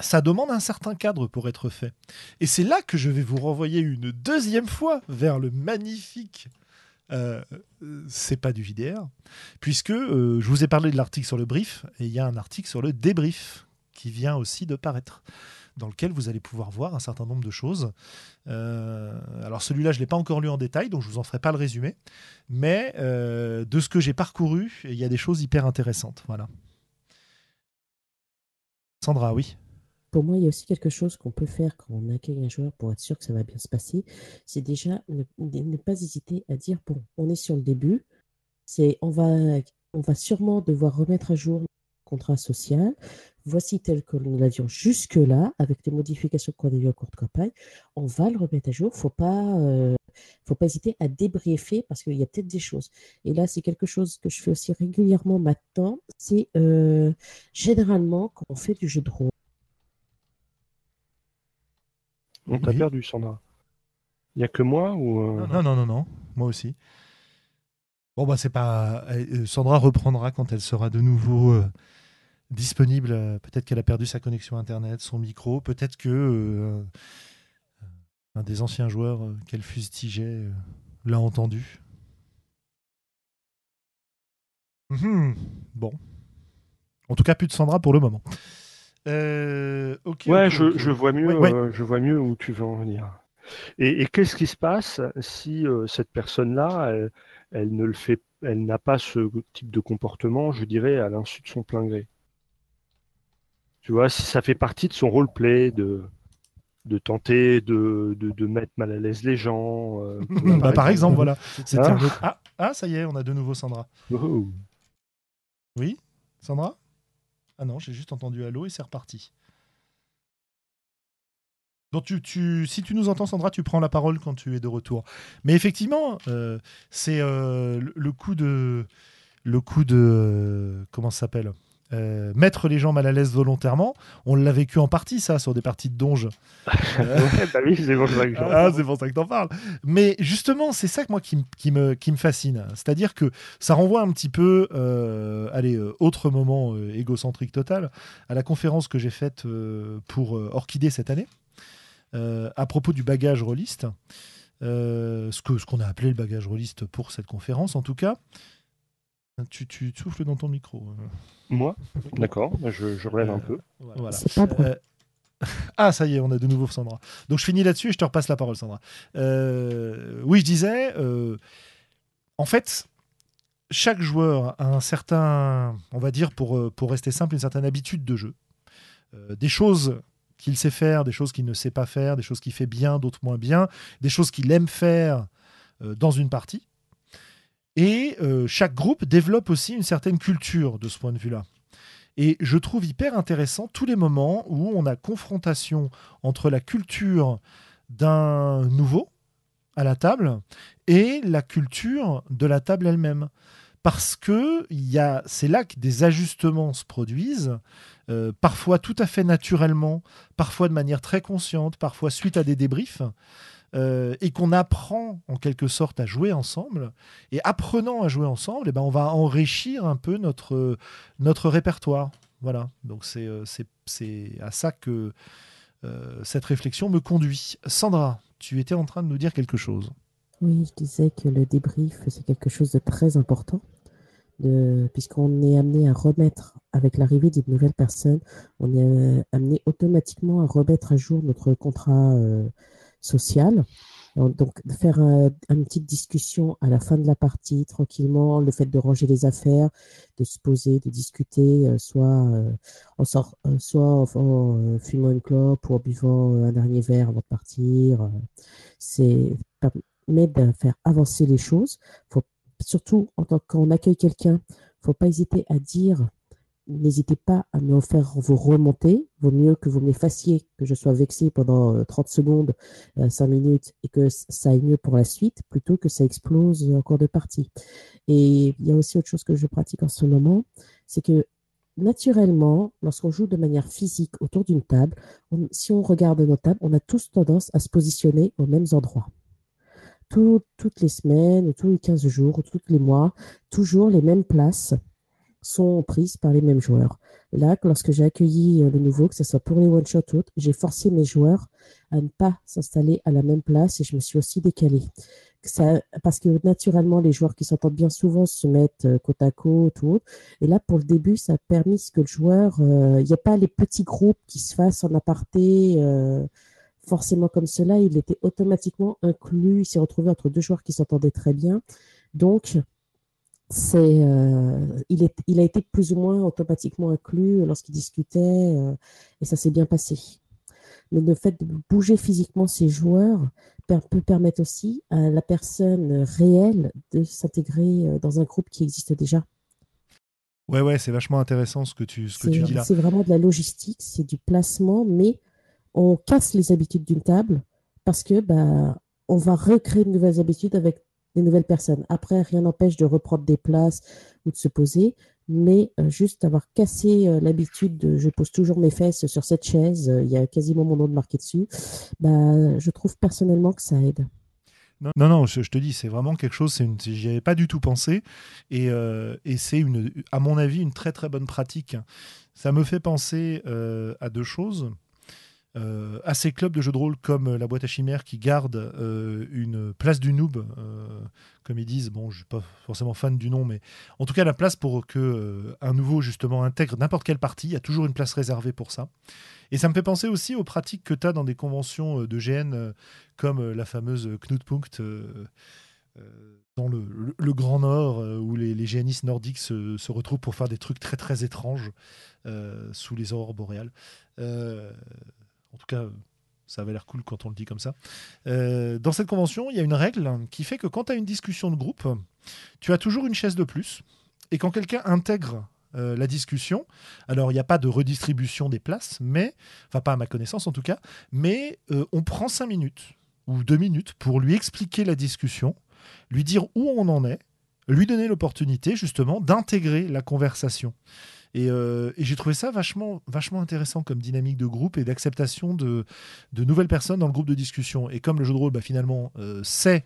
ça demande un certain cadre pour être fait. Et c'est là que je vais vous renvoyer une deuxième fois vers le magnifique euh, c'est pas du VDR, puisque je vous ai parlé de l'article sur le brief, et il y a un article sur le débrief qui vient aussi de paraître dans lequel vous allez pouvoir voir un certain nombre de choses. Euh, alors celui-là, je ne l'ai pas encore lu en détail, donc je ne vous en ferai pas le résumé. Mais euh, de ce que j'ai parcouru, il y a des choses hyper intéressantes. Voilà. Sandra, oui. Pour moi, il y a aussi quelque chose qu'on peut faire quand on accueille un joueur pour être sûr que ça va bien se passer. C'est déjà ne, pas hésiter à dire bon, on est sur le début. C'est on va on va sûrement devoir remettre à jour notre contrat social. Voici tel que nous l'avions jusque-là, avec les modifications qu'on a eues en cours de campagne. On va le remettre à jour. Faut pas, euh, faut pas hésiter à débriefer parce qu'il y a peut-être des choses. Et là, c'est quelque chose que je fais aussi régulièrement maintenant. C'est euh, généralement quand on fait du jeu de rôle. On t'a Oui. perdu, Sandra. Il n'y a que moi ou euh, Non, non, non, non, moi aussi. Bon, bah, c'est pas. euh, Sandra reprendra quand elle sera de nouveau euh, disponible. Peut-être qu'elle a perdu sa connexion Internet, son micro. Peut-être que euh, un des anciens joueurs euh, qu'elle fustigeait euh, l'a entendu. Mhm, Bon. En tout cas, plus de Sandra pour le moment. Euh, ok. Ouais, je, vois mieux, Ouais, ouais. euh, je vois mieux où tu veux en venir. Et, et qu'est-ce qui se passe si euh, cette personne-là, elle, elle ne le fait, elle n'a pas ce type de comportement, je dirais, à l'insu de son plein gré? Tu vois, si ça fait partie de son roleplay, de, de tenter de, de, de mettre mal à l'aise les gens. euh, Bah, par exemple, voilà. Ah. autre- Ah, ah, ça y est, on a de nouveau Sandra. Oh. Oui Sandra? Ah non, j'ai juste entendu allô et c'est reparti. Donc tu, tu- si tu nous entends Sandra, tu prends la parole quand tu es de retour. Mais effectivement, euh, c'est euh, le- coup de le coup de comment ça s'appelle? Euh, mettre les gens mal à l'aise volontairement. On l'a vécu en partie ça sur des parties de donge. Euh, Ouais, bah oui, c'est pour ça que j'en ah, c'est pour ça que t'en parles. Mais justement, c'est ça que moi qui, qui me, qui me fascine. C'est-à-dire que ça renvoie un petit peu, euh, allez, autre moment égocentrique total, à la conférence que j'ai faite pour Orchidée cette année, à propos du bagage rôliste. Ce que ce qu'on a appelé le bagage rôliste pour cette conférence, en tout cas. Tu, tu souffles dans ton micro. euh. Moi? D'accord, bah, je, je relève un Euh, peu. Voilà. Euh, Ah, ça y est, on a de nouveau Sandra. Donc je finis là-dessus et je te repasse la parole, Sandra. Euh, oui, je disais, euh, en fait, chaque joueur a un certain, on va dire, pour, pour rester simple, une certaine habitude de jeu. Euh, des choses qu'il sait faire, des choses qu'il ne sait pas faire, des choses qu'il fait bien, d'autres moins bien, des choses qu'il aime faire euh, dans une partie. Et euh, chaque groupe développe aussi une certaine culture de ce point de vue-là. Et je trouve hyper intéressant tous les moments où on a confrontation entre la culture d'un nouveau à la table et la culture de la table elle-même. Parce que c'est là que des ajustements se produisent, euh, parfois tout à fait naturellement, parfois de manière très consciente, parfois suite à des débriefs, euh, et qu'on apprend en quelque sorte à jouer ensemble. Et apprenant à jouer ensemble, eh ben, on va enrichir un peu notre, répertoire. Voilà, donc c'est euh, c'est- c'est à ça que euh, cette réflexion me conduit. Sandra, tu étais en train de nous dire quelque chose. Oui, je disais que le débrief, c'est quelque chose de très important, puisqu'on est amené à remettre, avec l'arrivée d'une nouvelle personne, on est amené automatiquement à remettre à jour notre contrat social. Alors, Donc, faire un- une petite discussion à la fin de la partie, tranquillement, le fait de ranger les affaires, de se poser, de discuter, euh, soit, euh, en sort, euh, soit en, euh, fumant une clope ou en buvant euh, un dernier verre avant de partir. euh, c'est permet de faire avancer les choses. Faut, surtout en tant qu'on accueille quelqu'un, faut pas hésiter à dire N'hésitez pas à me faire vous remonter. Vaut mieux que vous m'effaciez, que je sois vexé pendant euh, 30 secondes, euh, 5 minutes, et que ça aille mieux pour la suite, plutôt que ça explose en cours de partie. Et il y a aussi autre chose que je pratique en ce moment, c'est que naturellement, lorsqu'on joue de manière physique autour d'une table, si on regarde nos tables, on a tous tendance à se positionner aux mêmes endroits. Tout- toutes les semaines, ou tous les 15 jours, ou tous les mois, toujours les mêmes places sont prises par les mêmes joueurs. Là, lorsque j'ai accueilli euh, le nouveau, que ce soit pour les one-shot ou autres, j'ai forcé mes joueurs à ne pas s'installer à la même place et je me suis aussi décalé. Parce que naturellement, les joueurs qui s'entendent bien souvent se mettent euh, côte à côte ou autre. Et là, pour le début, ça a permis que le joueur, euh, il n'y a pas les petits groupes qui se fassent en aparté. forcément comme cela, il était automatiquement inclus, il s'est retrouvé entre deux joueurs qui s'entendaient très bien. Donc, c'est, euh, il, est, il a été plus ou moins automatiquement inclus lorsqu'il discutait euh, et ça s'est bien passé. Mais le fait de bouger physiquement ses joueurs per- peut permettre aussi à la personne réelle de s'intégrer euh, dans un groupe qui existe déjà. Ouais, ouais, c'est vachement intéressant ce que tu, ce que tu dis là. C'est vraiment de la logistique, c'est du placement, mais on casse les habitudes d'une table parce que bah, on va recréer de nouvelles habitudes avec des nouvelles personnes. Après, rien n'empêche de reprendre des places ou de se poser, mais euh, juste avoir cassé euh, l'habitude de je pose toujours mes fesses sur cette chaise, euh, il y a quasiment mon nom de marqué dessus, bah, je trouve personnellement que ça aide. Non, non, je, te dis, c'est vraiment quelque chose, j'y avais pas du tout pensé, et, et c'est, à mon avis, une très très bonne pratique. Ça me fait penser à deux choses. Euh, à ces clubs de jeux de rôle comme euh, la boîte à chimères qui gardent euh, une place du noob, comme ils disent. Bon, je suis pas forcément fan du nom, mais en tout cas la place pour que un nouveau justement intègre n'importe quelle partie. Il y a toujours une place réservée pour ça. Et ça me fait penser aussi aux pratiques que tu as dans des conventions de GN comme la fameuse Knutpunkt dans le, Grand Nord, où les, les GNistes nordiques se, retrouvent pour faire des trucs très très étranges sous les aurores boréales. En tout cas, ça avait l'air cool quand on le dit comme ça. Euh, dans cette convention, il y a une règle qui fait que quand tu as une discussion de groupe, tu as toujours une chaise de plus. Et quand quelqu'un intègre euh, la discussion, alors il n'y a pas de redistribution des places, mais, enfin pas à ma connaissance en tout cas, mais euh, on prend cinq minutes ou deux minutes pour lui expliquer la discussion, lui dire où on en est, lui donner l'opportunité justement d'intégrer la conversation. Euh, et, j'ai trouvé ça vachement, vachement intéressant comme dynamique de groupe et d'acceptation de, nouvelles personnes dans le groupe de discussion. Et comme le jeu de rôle, bah, finalement, euh, c'est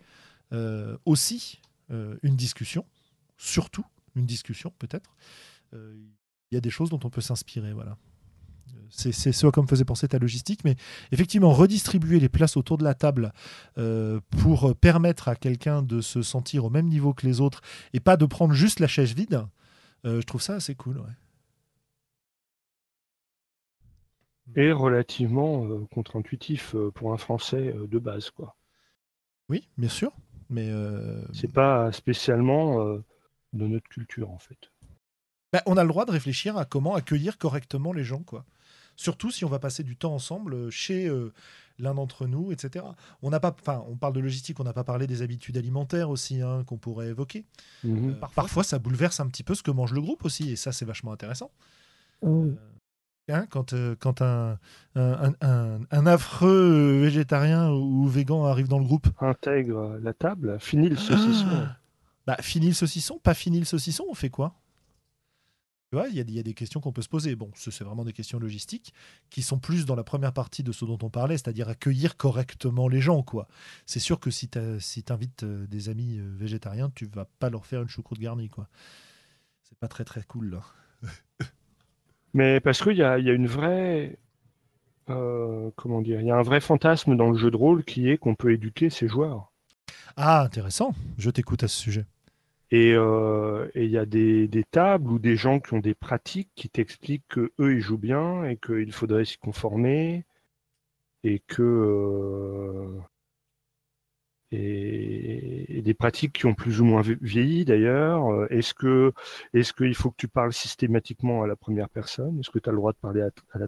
euh, aussi une discussion, surtout une discussion peut-être, il y a des choses dont on peut s'inspirer. Voilà. C'est ce comme faisait penser ta logistique, mais effectivement, redistribuer les places autour de la table pour permettre à quelqu'un de se sentir au même niveau que les autres et pas de prendre juste la chaise vide, je trouve ça assez cool. Et relativement euh, contre-intuitif euh, pour un Français euh, de base, quoi. Oui, bien sûr, mais c'est pas spécialement de notre culture en fait. Bah, on a le droit de réfléchir à comment accueillir correctement les gens, quoi. Surtout si on va passer du temps ensemble chez l'un d'entre nous, etc. On n'a pas, enfin, on parle de logistique, on n'a pas parlé des habitudes alimentaires aussi hein, qu'on pourrait évoquer. Mhm. parfois, ça bouleverse un petit peu ce que mange le groupe aussi, et ça, c'est vachement intéressant. Oh. Hein, quand, euh, quand un, un, affreux végétarien ou végan arrive dans le groupe. Intègre la table, finit le saucisson. Ah. bah, finit le saucisson, pas fini le saucisson, on fait quoi? Tu vois, il y, y, a des questions qu'on peut se poser. Bon, c'est vraiment des questions logistiques qui sont plus dans la première partie de ce dont on parlait, c'est-à-dire accueillir correctement les gens. quoi. C'est sûr que si tu si invites euh, des amis euh, végétariens, tu vas pas leur faire une choucroute garnie. quoi. C'est pas très très cool là. Mais parce qu'il y a, y a une vraie. Euh, comment dire Il y a un vrai fantasme dans le jeu de rôle qui est qu'on peut éduquer ses joueurs. Ah, intéressant. Je t'écoute à ce sujet. Et euh, il y a des, des, tables ou des gens qui ont des pratiques qui t'expliquent que eux ils jouent bien et qu'il faudrait s'y conformer et que euh, et, des pratiques qui ont plus ou moins vieilli d'ailleurs. Euh, est-ce que est-ce qu'il faut que tu parles systématiquement à la première personne? Est-ce que tu as le droit de parler à, la,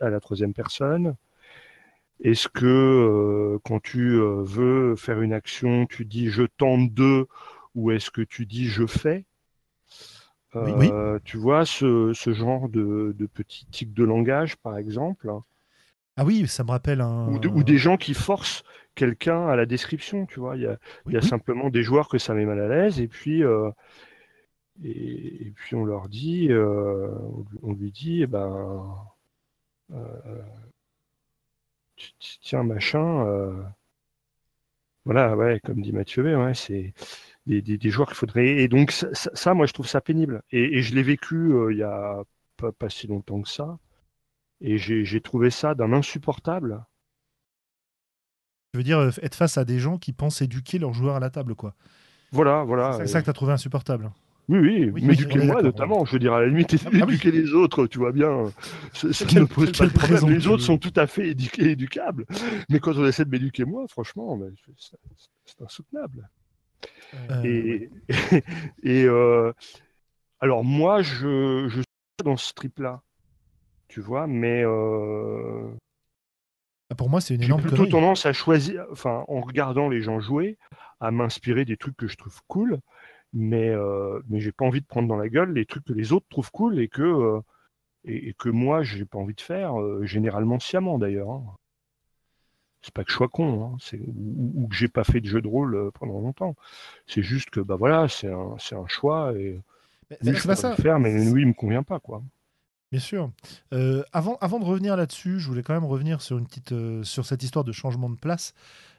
à la troisième personne? Est-ce que euh, quand tu euh, veux faire une action, tu dis je tente de ou est-ce que tu dis je fais? Oui, Tu vois ce, ce genre de, de petits tics de langage, par exemple. Ah oui, ça me rappelle un. Ou, des gens qui forcent quelqu'un à la description, tu vois. Il y a, il y a simplement des joueurs que ça met mal à l'aise, et puis, euh, et, puis on leur dit, euh, on lui dit, eh ben, euh, tiens, machin, voilà, ouais, comme dit Mathieu, ouais, c'est des, des, joueurs qu'il faudrait. Et donc, ça, moi, je trouve ça pénible. Et, je l'ai vécu il y a pas, pas si longtemps que ça. Et j'ai trouvé ça d'un insupportable. Je veux dire, euh, être face à des gens qui pensent éduquer leurs joueurs à la table, quoi. Voilà, voilà. C'est ça que tu as trouvé insupportable. Oui, oui, oui m'éduquer moi notamment. Je veux dire, à la limite, ah, bah éduquer les autres, tu vois bien. Ça ne pose pas de problème. Les autres sont tout à fait éduqués, éducables. Mais quand on essaie de m'éduquer moi, franchement, ben, c'est insoutenable. Euh, et, et euh, alors moi, je, je suis dans ce trip-là tu vois, mais euh, ah, pour moi, c'est une énorme J'ai plutôt tendance à choisir, enfin, en regardant les gens jouer, à m'inspirer des trucs que je trouve cool, mais, euh, mais j'ai pas envie de prendre dans la gueule les trucs que les autres trouvent cool et que, euh, et, que moi, j'ai pas envie de faire, généralement sciemment d'ailleurs. Hein. C'est pas que je sois con, hein, ou, que j'ai pas fait de jeu de rôle pendant longtemps. C'est juste que bah voilà, c'est un, un choix et mais, je pas ça. le faire, mais lui, il me convient pas quoi. Bien sûr. avant, avant de revenir là-dessus, je voulais quand même revenir sur, une petite, sur cette histoire de changement de place.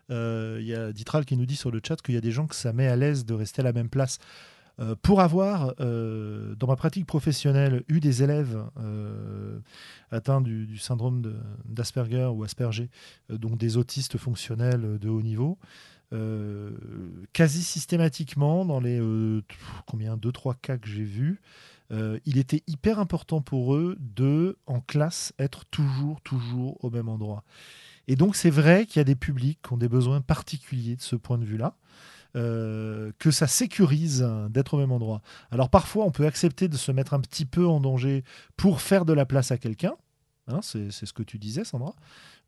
Il y a Ditral qui nous dit sur le chat qu'il y a des gens que ça met à l'aise de rester à la même place. Euh, pour avoir, euh, dans ma pratique professionnelle, eu des élèves euh, atteints du, syndrome d'Asperger ou Asperger, donc des autistes fonctionnels de haut niveau, quasi systématiquement, dans les combien? Deux trois cas que j'ai vus, il était hyper important pour eux de, en classe, être toujours, toujours au même endroit. Et donc, c'est vrai qu'il y a des publics qui ont des besoins particuliers de ce point de vue-là. Euh, que ça sécurise d'être au même endroit. Alors parfois, on peut accepter de se mettre un petit peu en danger pour faire de la place à quelqu'un. Hein, c'est ce que tu disais, Sandra,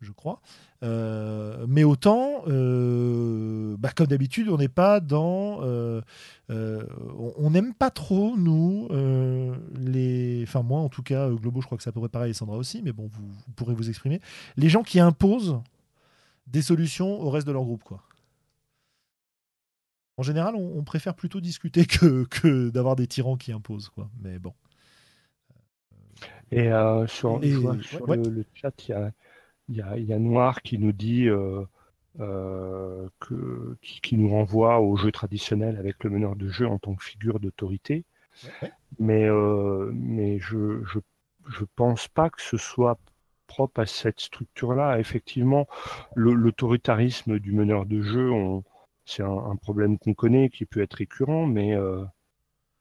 je crois. Euh, mais autant, euh, bah, comme d'habitude, on n'est pas dans. on n'aime pas trop, nous, les. Enfin, moi, en tout cas, Globo, je crois que ça pourrait pareil, Sandra aussi, mais bon, vous, vous pourrez vous exprimer. Les gens qui imposent des solutions au reste de leur groupe, quoi. En général, on, préfère plutôt discuter que, d'avoir des tyrans qui imposent. Quoi. Mais bon. Et euh, sur, le, chat, il y a, Noir qui nous dit euh, euh, que, qui, nous renvoie au jeu traditionnel avec le meneur de jeu en tant que figure d'autorité. Mais, mais je, ne pense pas que ce soit propre à cette structure-là. Effectivement, l'autoritarisme du meneur de jeu, on, c'est un, problème qu'on connaît, qui peut être récurrent, mais, euh,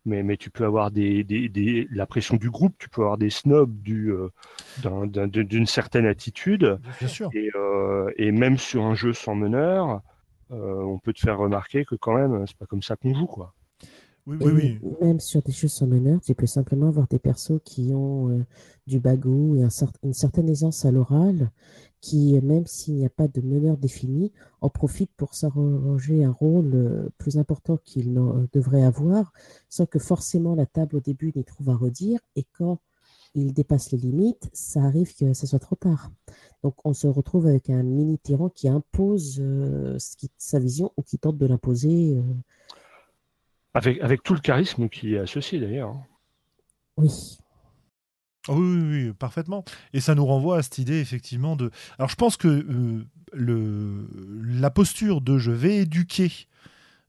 mais, mais tu peux avoir des, des, la pression du groupe, tu peux avoir des snobs du, euh, d'une certaine attitude. Bien sûr. Et, euh, et, même sur un jeu sans meneur, on peut te faire remarquer que quand même, c'est pas comme ça qu'on joue, quoi. Oui, oui, oui. Même sur des jeux sans meneur, tu peux simplement avoir des persos qui ont du bagou et une certaine aisance à l'oral qui, même s'il n'y a pas de meneur défini, en profite pour s'arranger un rôle euh, plus important qu'il devrait avoir, sans que forcément la table au début n'y trouve à redire. Et quand il dépasse les limites, ça arrive que ce soit trop tard. Donc on se retrouve avec un mini tyran qui impose euh, sa vision ou qui tente de l'imposer. Euh. Avec, avec tout le charisme qui est associé d'ailleurs. Oui. Ah oui, oui, parfaitement. Et ça nous renvoie à cette idée, effectivement, de. Alors, je pense que euh, le... la posture de je vais éduquer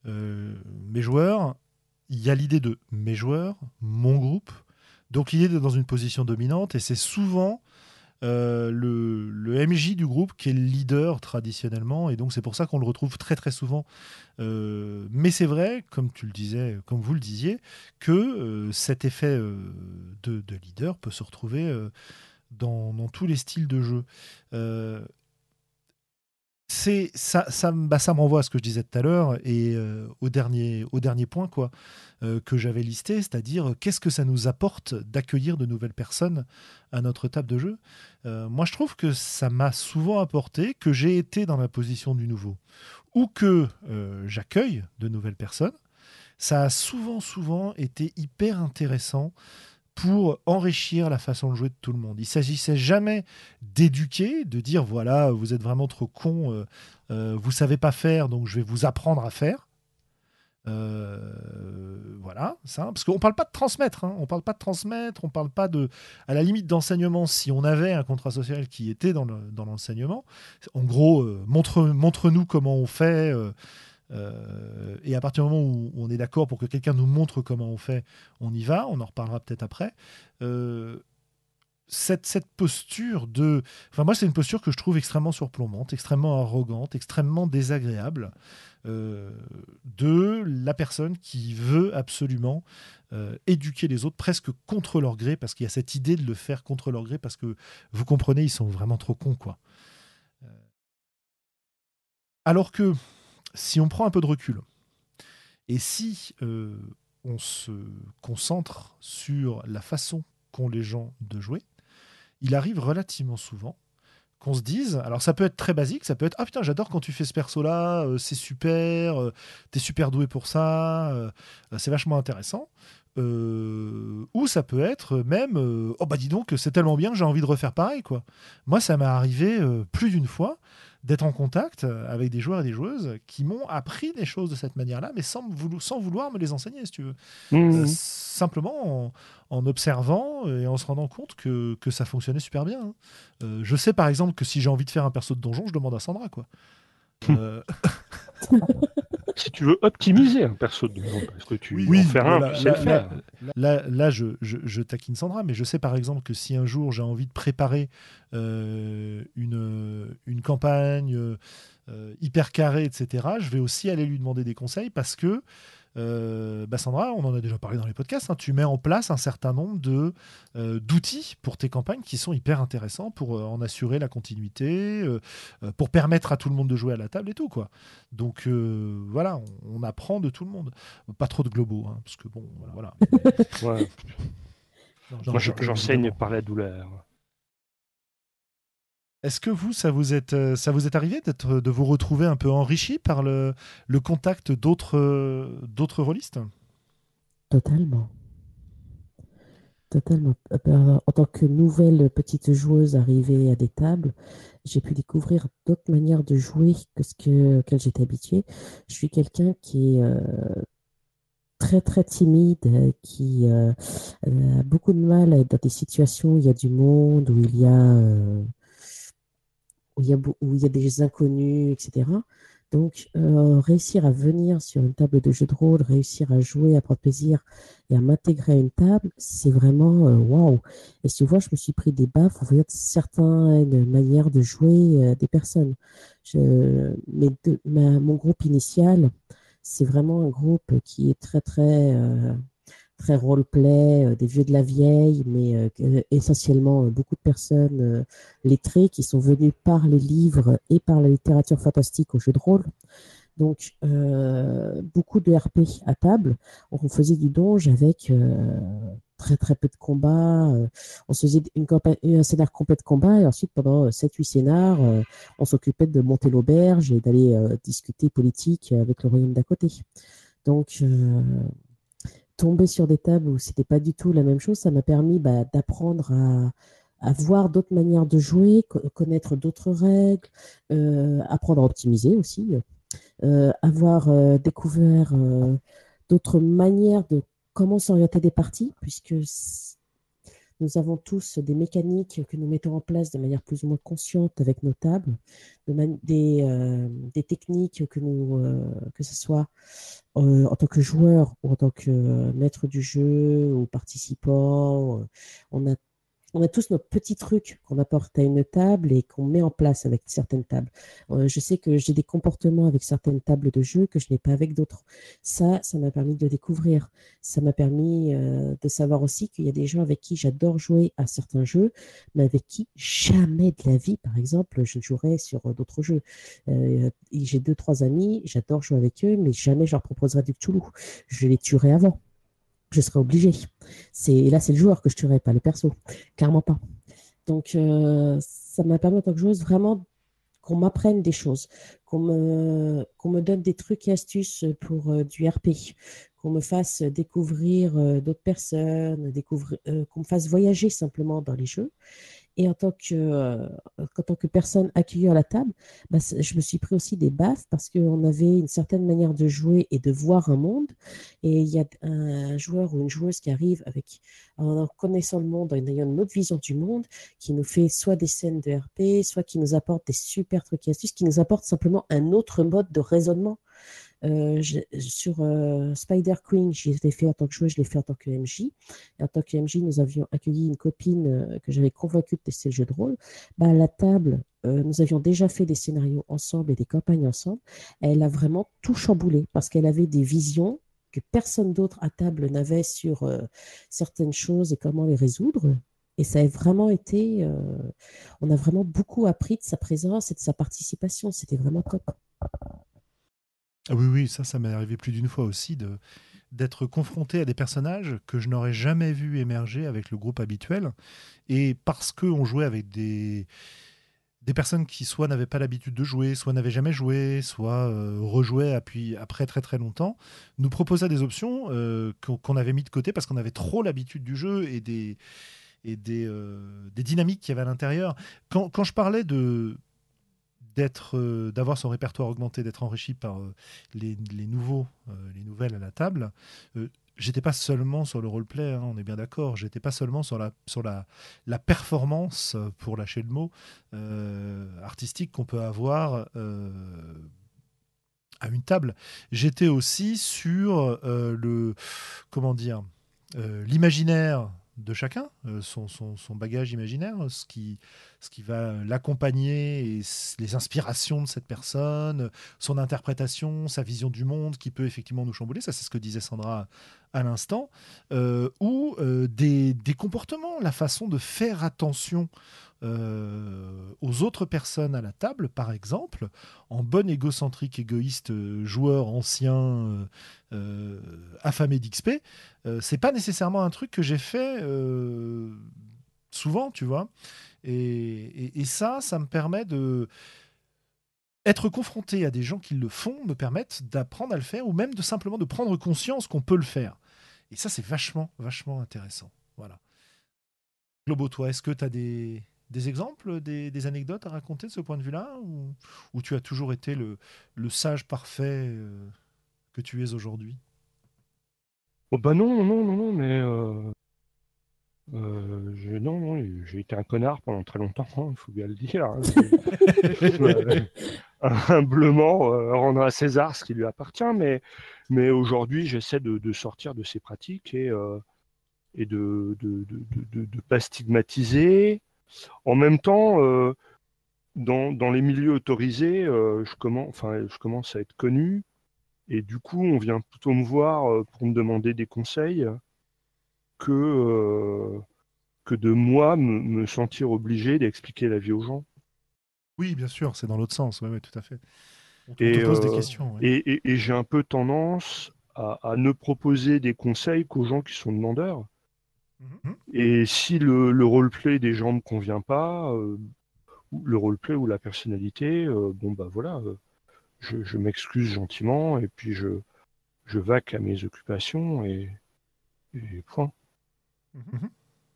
euh, mes joueurs, il y a l'idée de mes joueurs, mon groupe. Donc, l'idée d'être dans une position dominante, et c'est souvent euh, le, MJ du groupe qui est le leader traditionnellement, et donc c'est pour ça qu'on le retrouve très très souvent. Euh, mais c'est vrai, comme tu le disais, comme vous le disiez, que euh, cet effet de, de, leader peut se retrouver dans, tous les styles de jeu c'est ça, ça, bah, me renvoie à ce que je disais tout à l'heure et euh, au, dernier, au dernier point quoi, euh, que j'avais listé, c'est-à-dire qu'est-ce que ça nous apporte d'accueillir de nouvelles personnes à notre table de jeu? Euh, moi, je trouve que ça m'a souvent apporté que j'ai été dans la position du nouveau ou que j'accueille de nouvelles personnes. Ça a souvent, souvent été hyper intéressant pour enrichir la façon de jouer de tout le monde. Il s'agissait jamais d'éduquer, de dire voilà, vous êtes vraiment trop con, euh, euh, vous savez pas faire, donc je vais vous apprendre à faire. Euh, voilà, ça, parce qu'on parle pas de transmettre, hein. on parle pas de transmettre, on parle pas de, à la limite d'enseignement. Si on avait un contrat social qui était dans l'enseignement, en gros, montre, montre-nous comment on fait. Euh, et à partir du moment où on est d'accord pour que quelqu'un nous montre comment on fait, on y va, on en reparlera peut-être après. Euh, cette, cette, posture de... Enfin moi c'est une posture que je trouve extrêmement surplombante, extrêmement arrogante, extrêmement désagréable euh, de la personne qui veut absolument éduquer les autres presque contre leur gré, parce qu'il y a cette idée de le faire contre leur gré, parce que vous comprenez, ils sont vraiment trop cons. quoi. Alors que si on prend un peu de recul, et si euh, on se concentre sur la façon qu'ont les gens de jouer, il arrive relativement souvent qu'on se dise, alors ça peut être très basique, ça peut être ah putain j'adore quand tu fais ce perso là, c'est super, t'es super doué pour ça, c'est vachement intéressant. Ou ça peut être même oh bah dis donc c'est tellement bien que j'ai envie de refaire pareil quoi. Moi ça m'est arrivé plus d'une fois d'être en contact avec des joueurs et des joueuses qui m'ont appris des choses de cette manière-là, mais sans, sans, vouloir me les enseigner, si tu veux. Mmh. Euh, simplement en, observant et en se rendant compte que, que ça fonctionnait super bien. Hein. Euh, je sais par exemple que si j'ai envie de faire un perso de donjon, je demande à Sandra. quoi. Si tu veux optimiser un perso de parce que tu oui, en faire un, là, tu sais le faire. Là, là, je, je, taquine Sandra, mais je sais par exemple que si un jour j'ai envie de préparer euh, une, une campagne euh, hyper carrée, etc., je vais aussi aller lui demander des conseils parce que euh, bah, Sandra, on en a déjà parlé dans les podcasts, hein, tu mets en place un certain nombre de euh, d'outils pour tes campagnes qui sont hyper intéressants pour euh, en assurer la continuité, pour permettre à tout le monde de jouer à la table et tout quoi. Donc voilà, on, apprend de tout le monde. Pas trop de globaux, hein, parce que bon, voilà. Moi, j'enseigne par la douleur. Est-ce que vous, ça vous est, euh, ça vous est arrivé de vous retrouver un peu enrichi par le, contact d'autres, d'autres rôlistes? Totalement. Totalement. Euh, ben, en tant que nouvelle petite joueuse arrivée à des tables, j'ai pu découvrir d'autres manières de jouer que ce que, auquel j'étais habituée. Je suis quelqu'un qui est euh, très très timide, qui a beaucoup de mal dans des situations où il y a du monde, où il y a où il y a, des inconnus, etc. Donc, euh, réussir à venir sur une table de jeu de rôle, réussir à jouer, à prendre plaisir et à m'intégrer à une table, c'est vraiment euh, waouh. Et tu vois, je me suis pris des baffes en voyant certaines manières de jouer euh, des personnes. Mais mon groupe initial, c'est vraiment un groupe qui est très, très très roleplay, euh, des vieux de la vieille, mais euh, essentiellement euh, beaucoup de personnes lettrées qui sont venues par les livres et par la littérature fantastique au jeu de rôle. Donc, beaucoup de RP à table. On faisait du donge avec très très peu de combats. on faisait un scénar complet de combat et ensuite pendant 7-8 scénars, on s'occupait de monter l'auberge et d'aller discuter politique avec le royaume d'à côté. Donc, tomber sur des tables où c'était pas du tout la même chose, ça m'a permis bah, d'apprendre à, à, voir d'autres manières de jouer, connaître d'autres règles, euh, apprendre à optimiser aussi, euh, avoir euh, découvert d'autres manières de comment s'orienter des parties, puisque nous avons tous des mécaniques que nous mettons en place de manière plus ou moins consciente avec nos tables, des, euh, des, techniques que nous, euh, que ce soit euh, en tant que joueur ou en tant que maître du jeu ou participant. On a tous nos petits trucs qu'on apporte à une table et qu'on met en place avec certaines tables. Euh, je sais que j'ai des comportements avec certaines tables de jeu que je n'ai pas avec d'autres. Ça, ça m'a permis de découvrir. Ça m'a permis euh, de savoir aussi qu'il y a des gens avec qui j'adore jouer à certains jeux, mais avec qui jamais de la vie, par exemple, je jouerai sur euh, d'autres jeux. j'ai deux, trois amis, j'adore jouer avec eux, mais jamais je leur proposerai du Cthulhu. Je les tuerai avant je serais obligé. C'est là, c'est le joueur que je tuerais, pas le perso, clairement pas. Donc, euh, ça m'a permis en tant que joueuse vraiment qu'on m'apprenne des choses, qu'on me, donne des trucs et astuces pour euh, du RP, qu'on me fasse découvrir euh, d'autres personnes, qu'on me fasse voyager simplement dans les jeux. Et en tant que, euh, tant que personne accueillie à la table, bah, je me suis pris aussi des baffes parce qu'on avait une certaine manière de jouer et de voir un monde. Et il y a un joueur ou une joueuse qui arrive avec, en connaissant le monde, en ayant une autre vision du monde, qui nous fait soit des scènes de RP, soit qui nous apporte des super trucs et astuces, qui nous apporte simplement un autre mode de raisonnement. Euh, sur euh, Spider Queen, je l'ai fait en tant que joueur, je l'ai fait en tant que MJ. Et en tant que MJ, nous avions accueilli une copine euh, que j'avais convaincue de tester le jeu de rôle. Bah, à la table, nous avions déjà fait des scénarios ensemble et des campagnes ensemble. Elle a vraiment tout chamboulé parce qu'elle avait des visions que personne d'autre à table n'avait sur certaines choses et comment les résoudre. Et ça a vraiment été, on a vraiment beaucoup appris de sa présence et de sa participation. C'était vraiment top. Ah oui, oui, ça, ça m'est arrivé plus d'une fois aussi de d'être confronté à des personnages que je n'aurais jamais vu émerger avec le groupe habituel. Et parce qu'on jouait avec des, des personnes qui soit n'avaient pas l'habitude de jouer, soit n'avaient jamais joué, soit euh, rejouaient après très très longtemps, nous proposaient des options euh, qu'on avait mis de côté parce qu'on avait trop l'habitude du jeu et des, et des, euh, des dynamiques qu'il y avait à l'intérieur. Quand, quand, je parlais de d'être d'avoir son répertoire augmenté, d'être enrichi par les, les, nouveaux, les nouvelles à la table, j'étais pas seulement sur le roleplay, hein, on est bien d'accord. J'étais pas seulement sur la sur la, la performance, euh, pour lâcher le mot, euh, artistique qu'on peut avoir euh, à une table. J'étais aussi sur le comment dire l'imaginaire de chacun, euh, son, son, bagage imaginaire, ce qui, ce qui va l'accompagner, les inspirations de cette personne, son interprétation, sa vision du monde qui peut effectivement nous chambouler, ça c'est ce que disait Sandra à l'instant, euh, ou euh, des, des, comportements, la façon de faire attention euh, aux autres personnes à la table, par exemple, en bon égocentrique, égoïste, euh, joueur ancien, euh, affamé d'XP, c'est pas nécessairement un truc que j'ai fait souvent, tu vois. Et, ça, ça me permet de être confronté à des gens qui le font me permettent d'apprendre à le faire ou même de simplement de prendre conscience qu'on peut le faire. Et ça, c'est vachement, vachement intéressant. Voilà. Globo, toi, est-ce que tu as des, des exemples, des, anecdotes à raconter de ce point de vue-là ou, tu as toujours été le, sage parfait euh, que tu es aujourd'hui? Oh bah non, non, non, non, mais euh, euh, non, non, j'ai été un connard pendant très longtemps, hein, il faut bien le dire. Hein. humblement rendre à César ce qui lui appartient, mais, mais aujourd'hui j'essaie de, sortir de ces pratiques et, et de ne de, de, pas stigmatiser, en même temps, euh, dans, les milieux autorisés, euh, je, commence, enfin, je commence à être connu. Et du coup, on vient plutôt me voir euh, pour me demander des conseils que, que de moi me, sentir obligé d'expliquer la vie aux gens. Oui, bien sûr, c'est dans l'autre sens, oui, tout à fait. On te, pose des questions. Et, j'ai un peu tendance à, ne proposer des conseils qu'aux gens qui sont demandeurs. Mhm. Et si le, le roleplay des gens ne me convient pas, euh, le roleplay ou la personnalité, euh, bon bah voilà, euh, je, m'excuse gentiment et puis je, je vaque à mes occupations et, point. Mhm.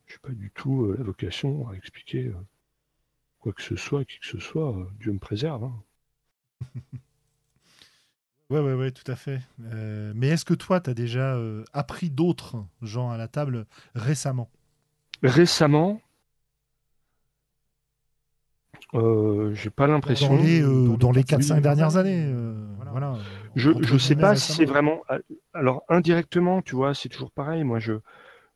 Je n'ai pas du tout la vocation à expliquer quoi que ce soit qui que ce soit. Dieu me préserve. Hein. Oui, ouais, ouais, tout à fait. Euh, mais est-ce que toi, tu as déjà euh, appris d'autres gens à la table récemment? Récemment? Euh, J'ai pas l'impression. Dans les, dans les 4-5 dernières années. voilà. Je ne sais pas si c'est vraiment. Alors, indirectement, tu vois, c'est toujours pareil. Moi, je.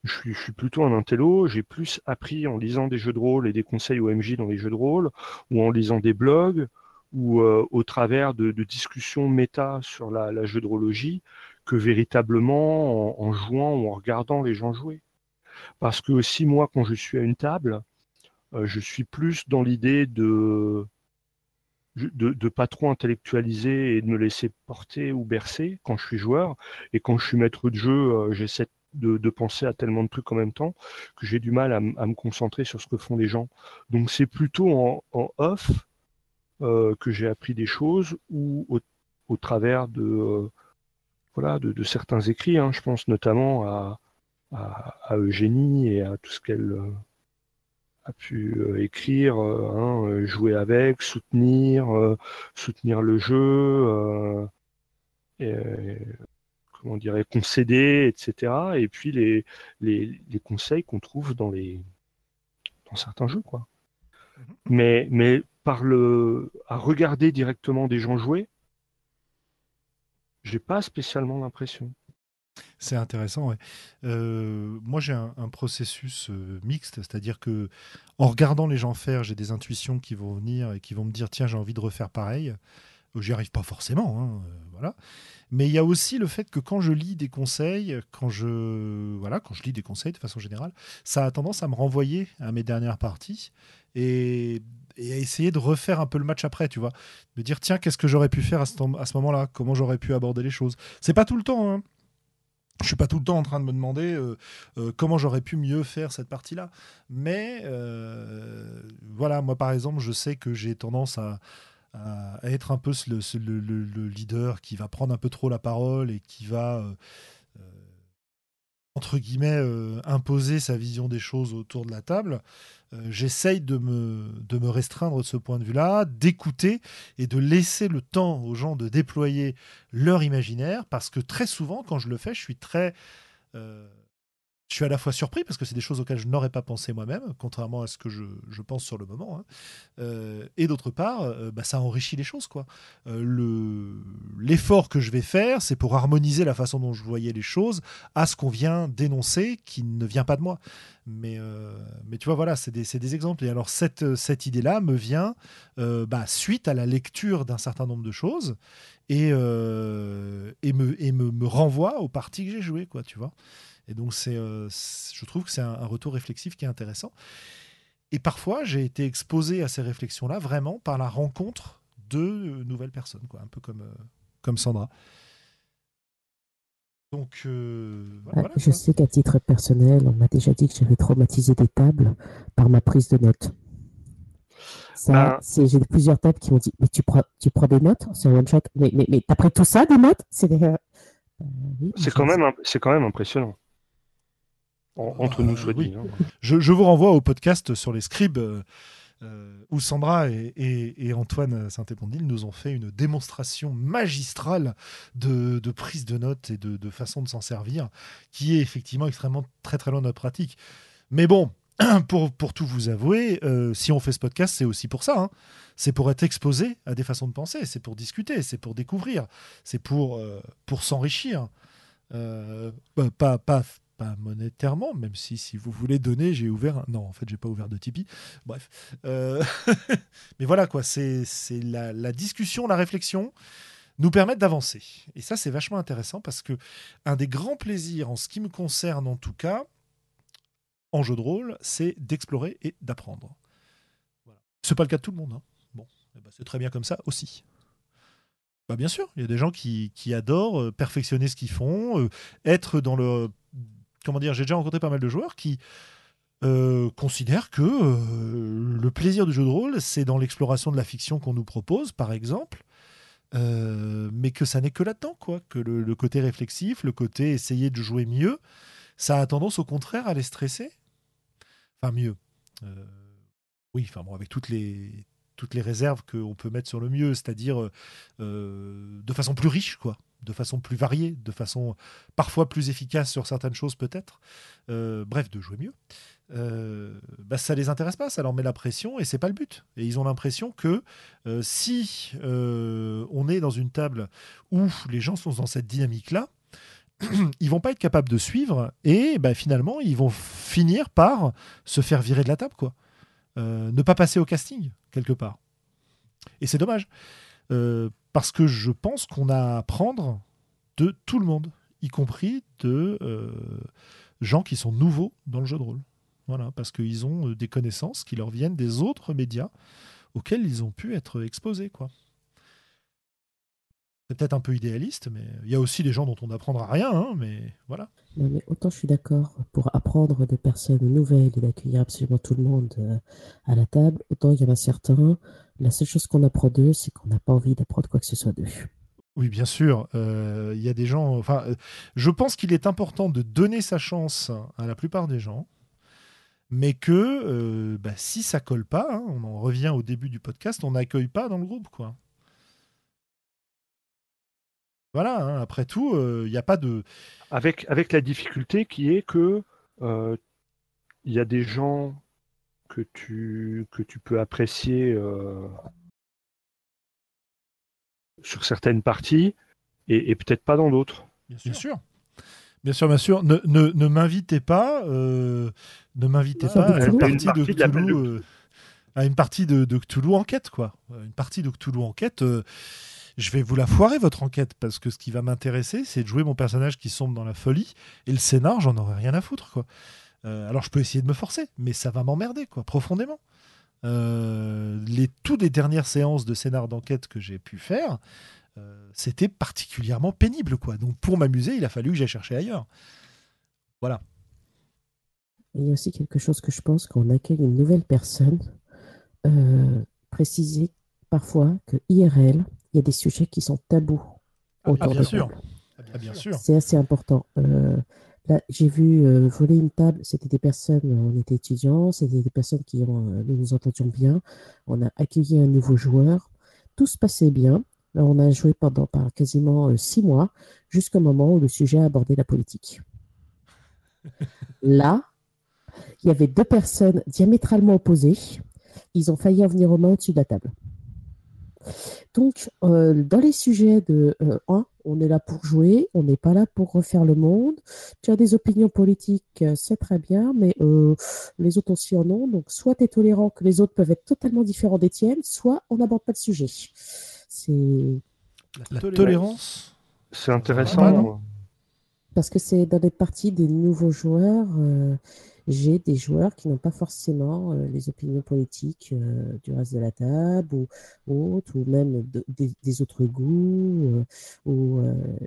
Je suis, je suis, plutôt un intello, j'ai plus appris en lisant des jeux de rôle et des conseils OMJ dans les jeux de rôle, ou en lisant des blogs, ou euh, au travers de, discussions méta sur la, la drologie que véritablement en, jouant ou en regardant les gens jouer. Parce que aussi moi, quand je suis à une table, euh, je suis plus dans l'idée de, de, pas trop intellectualiser et de me laisser porter ou bercer quand je suis joueur. Et quand je suis maître de jeu, euh, j'essaie de, penser à tellement de trucs en même temps que j'ai du mal à, me concentrer sur ce que font les gens. Donc c'est plutôt en, off que j'ai appris des choses ou au, travers de, euh, voilà, de, certains écrits. Hein. Je pense notamment à, à, Eugénie et à tout ce qu'elle euh, a pu écrire, hein, jouer avec, soutenir, soutenir le jeu, et, comment dirait, concéder, etc. Et puis les, les, les conseils qu'on trouve dans les dans certains jeux, quoi. Mais, mais par le, à regarder directement des gens jouer, j'ai pas spécialement l'impression. C'est intéressant. Euh, moi, j'ai un, processus euh, mixte, c'est-à-dire que en regardant les gens faire, j'ai des intuitions qui vont venir et qui vont me dire tiens, j'ai envie de refaire pareil. J'y arrive pas forcément, hein, euh, voilà. Mais il y a aussi le fait que quand je lis des conseils, quand je voilà, quand je lis des conseils de façon générale, ça a tendance à me renvoyer à mes dernières parties et, à essayer de refaire un peu le match après, tu vois, de dire tiens, qu'est-ce que j'aurais pu faire à ce, moment-là, comment j'aurais pu aborder les choses? C'est pas tout le temps, hein. je suis pas tout le temps en train de me demander euh, euh, comment j'aurais pu mieux faire cette partie-là. Mais euh, voilà, moi par exemple, je sais que j'ai tendance à, à, être un peu le, le, le, leader qui va prendre un peu trop la parole et qui va entre guillemets imposer sa vision des choses autour de la table. J'essaye de me, restreindre de ce point de vue-là, d'écouter et de laisser le temps aux gens de déployer leur imaginaire, parce que très souvent, quand je le fais, je suis très je suis à la fois surpris parce que c'est des choses auxquelles je n'aurais pas pensé moi-même, contrairement à ce que je, pense sur le moment. Hein. Euh, et d'autre part, euh, bah, ça enrichit les choses. quoi. Euh, l'effort que je vais faire, c'est pour harmoniser la façon dont je voyais les choses à ce qu'on vient d'énoncer, qui ne vient pas de moi. Mais, tu vois, voilà, c'est des, exemples. Et alors, cette, idée-là me vient bah, suite à la lecture d'un certain nombre de choses et, et me, me renvoie aux parties que j'ai jouées, quoi, tu vois. Et donc, c'est, euh, je trouve que c'est un, retour réflexif qui est intéressant. Et parfois, j'ai été exposé à ces réflexions-là vraiment par la rencontre de euh, nouvelles personnes, quoi, un peu comme, euh, comme Sandra. Donc, voilà, je sais qu'à titre personnel, on m'a déjà dit que j'avais traumatisé des tables par ma prise de notes. Ça, ben j'ai plusieurs tables qui m'ont dit Mais tu prends, tu prends des notes? C'est un one shot. Mais, mais, mais t'as pris tout ça, des notes? C'est c'est quand, même, c'est quand même impressionnant entre nous, soit dit. Hein. Je, je, vous renvoie au podcast sur les scribes euh, euh, où Sandra et, et, Antoine Saint-Épondil nous ont fait une démonstration magistrale de, de prise de notes et de, de façon de s'en servir, qui est effectivement extrêmement très très loin de notre pratique. Mais bon, pour, pour tout vous avouer, euh, si on fait ce podcast, c'est aussi pour ça. Hein. C'est pour être exposé à des façons de penser, c'est pour discuter, c'est pour découvrir, c'est pour, pour s'enrichir. Bah, pas, pas, pas monétairement, même si si vous voulez donner, j'ai ouvert. Non, en fait, j'ai pas ouvert de Tipeee. Bref, euh, mais voilà quoi. C'est la, la, discussion, la réflexion nous permettent d'avancer. Et ça, c'est vachement intéressant parce que un des grands plaisirs, en ce qui me concerne en tout cas, en jeu de rôle, c'est d'explorer et d'apprendre. Voilà. C'est pas le cas de tout le monde. Hein. Bon, eh ben, c'est très bien comme ça aussi. Bah bien sûr, il y a des gens qui, qui adorent euh, perfectionner ce qu'ils font, euh, être dans le comment dire, j'ai déjà rencontré pas mal de joueurs qui euh, considèrent que euh, le plaisir du jeu de rôle, c'est dans l'exploration de la fiction qu'on nous propose, par exemple, euh, mais que ça n'est que là-dedans, quoi. Que le, côté réflexif, le côté essayer de jouer mieux, ça a tendance au contraire à les stresser. Enfin, mieux. oui, enfin bon, avec toutes les toutes les réserves qu'on peut mettre sur le mieux, c'est-à-dire de façon plus riche, quoi de façon plus variée, de façon parfois plus efficace sur certaines choses peut-être. Euh, bref, de jouer mieux. Euh, bah, ça les intéresse pas, ça leur met la pression et c'est pas le but. Et ils ont l'impression que euh, si euh, on est dans une table où les gens sont dans cette dynamique-là, ils vont pas être capables de suivre et bah, finalement ils vont finir par se faire virer de la table, quoi. ne pas passer au casting quelque part. Et c'est dommage. Euh, parce que je pense qu'on a à apprendre de tout le monde, y compris de euh, gens qui sont nouveaux dans le jeu de rôle. Voilà, parce qu'ils ont euh, des connaissances qui leur viennent des autres médias auxquels ils ont pu être exposés. quoi. C'est peut-être un peu idéaliste, mais il y a aussi des gens dont on n'apprendra rien, hein, mais voilà. mais autant je suis d'accord pour apprendre des personnes nouvelles et d'accueillir absolument tout le monde à la table, autant il y en a certains la seule chose qu'on apprend d'eux, c'est qu'on n'a pas envie d'apprendre quoi que ce soit d'eux. Oui, bien sûr. Euh, il y a des gens. Enfin, euh, je pense qu'il est important de donner sa chance à la plupart des gens, mais que euh, bah, si ça colle pas, hein, on en revient au début du podcast, on n'accueille pas dans le groupe, quoi. Voilà. Hein, après tout, il n'y a pas de. Avec avec la difficulté qui est que il y a des gens que tu, que tu peux apprécier euh, sur certaines parties et, peut-être pas dans d'autres. Bien sûr. Bien sûr. Bien sûr, Ne, ne, ne m'invitez pas, euh, ne m'invitez pas à une partie, de Cthulhu, euh, à une partie de, de, Cthulhu enquête, quoi. Une partie de Cthulhu enquête. je vais vous la foirer votre enquête parce que ce qui va m'intéresser, c'est de jouer mon personnage qui sombre dans la folie et le scénar, j'en aurais rien à foutre, quoi. Euh, alors je peux essayer de me forcer, mais ça va m'emmerder, quoi, profondément. Euh, les toutes les dernières séances de scénar d'enquête que j'ai pu faire, c'était particulièrement pénible. quoi. Donc pour m'amuser, il a fallu que j'aille chercher ailleurs. Voilà. Il y a aussi quelque chose que je pense qu'on accueille une nouvelle personne, préciser parfois que IRL, il y a des sujets qui sont tabous. Ah, ah bien, sûr. Ah, bien sûr. C'est assez important. Là, j'ai vu euh, voler une table, c'était des personnes, on était étudiants, c'était des personnes qui euh, nous entendions bien. On a accueilli un nouveau joueur. Tout se passait bien. on a joué pendant quasiment euh, six mois, jusqu'au moment où le sujet a abordé la politique. Là, il y avait deux personnes diamétralement opposées. Ils ont failli en venir aux mains au-dessus de la table. Donc, euh, dans les sujets de euh, on est là pour jouer, on n'est pas là pour refaire le monde. Tu as des opinions politiques, euh, c'est très bien, mais les autres aussi en ont. Donc, soit tu es tolérant que les autres peuvent être totalement différents des tiennes, soit on n'aborde pas le sujet. C'est. La, tolérance C'est intéressant. Parce que c'est dans les parties des nouveaux joueurs j'ai des joueurs qui n'ont pas forcément euh, les opinions politiques euh, du reste de la table ou, autres, ou même des, autres goûts. Euh, ou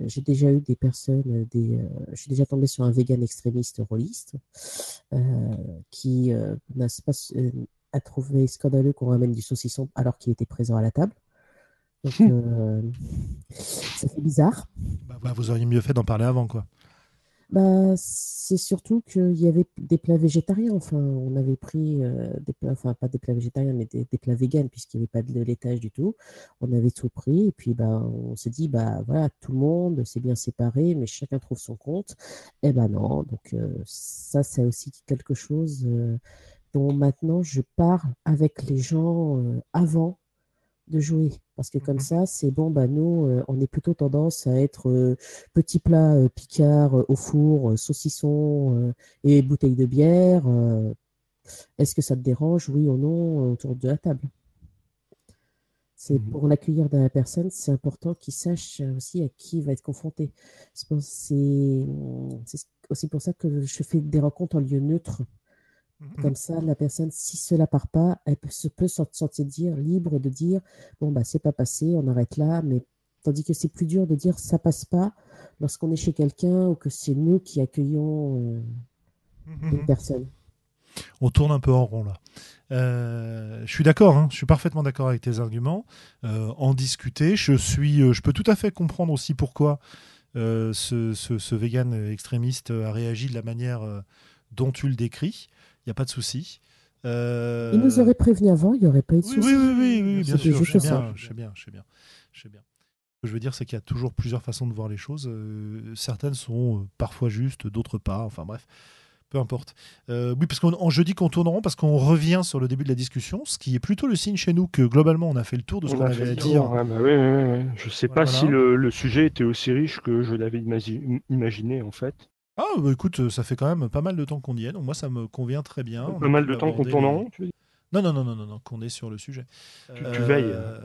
j'ai déjà eu des personnes, des, je suis déjà tombé sur un vegan extrémiste rôliste qui n'a pas a trouvé scandaleux qu'on ramène du saucisson alors qu'il était présent à la table. Donc, ça fait bizarre. Bah, bah, vous auriez mieux fait d'en parler avant, quoi. Bah, c'est surtout qu'il y avait des plats végétariens. Enfin, on avait pris euh, des plats, enfin pas des plats végétariens, mais des, plats véganes, puisqu'il n'y avait pas de laitage du tout. On avait tout pris, et puis bah, on s'est dit, bah voilà, tout le monde s'est bien séparé, mais chacun trouve son compte. Eh ben non, donc euh, ça, c'est aussi quelque chose euh, dont maintenant je parle avec les gens avant de jouer. Parce que comme mhm. ça, c'est bon, bah nous, euh, on est plutôt tendance à être euh, petit plat euh, picard au four, saucisson et bouteille de bière. Est-ce que ça te dérange, oui ou non, autour de la table? C'est mhm. pour l'accueillir de la personne, c'est important qu'il sache aussi à qui il va être confronté. C'est aussi pour ça que je fais des rencontres en lieu neutre. Mhm. Comme ça, la personne, si cela part pas, elle peut, se peut se sentir dire, libre de dire bon, bah, c'est pas passé, on arrête là. Mais tandis que c'est plus dur de dire ça passe pas lorsqu'on est chez quelqu'un ou que c'est nous qui accueillons euh, mhm. une personne. On tourne un peu en rond là. Euh, je suis d'accord, hein, je suis parfaitement d'accord avec tes arguments. Euh, en discuter, je suis, je peux tout à fait comprendre aussi pourquoi ce, ce, ce, vegan extrémiste a réagi de la manière dont tu le décris n'y a pas de souci. Euh... Il nous aurait prévenu avant, il n'y aurait pas eu de souci. Oui, oui, oui, oui, bien sûr. Je sais bien, je sais bien, je sais bien, je sais bien. Ce que je veux dire, c'est qu'il y a toujours plusieurs façons de voir les choses. Euh, certaines sont euh, parfois justes, d'autres pas. Enfin bref, peu importe. Euh, oui, parce qu'en jeudi qu'on tourneront, parce qu'on revient sur le début de la discussion, ce qui est plutôt le signe chez nous que globalement on a fait le tour de ce qu'on avait à dire. bah oui, oui, oui. Je ne sais pas si le, le, sujet était aussi riche que je l'avais imaginé en fait. Ah, bah, écoute, ça fait quand même pas mal de temps qu'on y est, donc moi ça me convient très bien. Pas mal de temps qu'on tourne en rond, tu veux non, non, non, non, non, non qu'on est sur le sujet. Tu, veilles. Euh,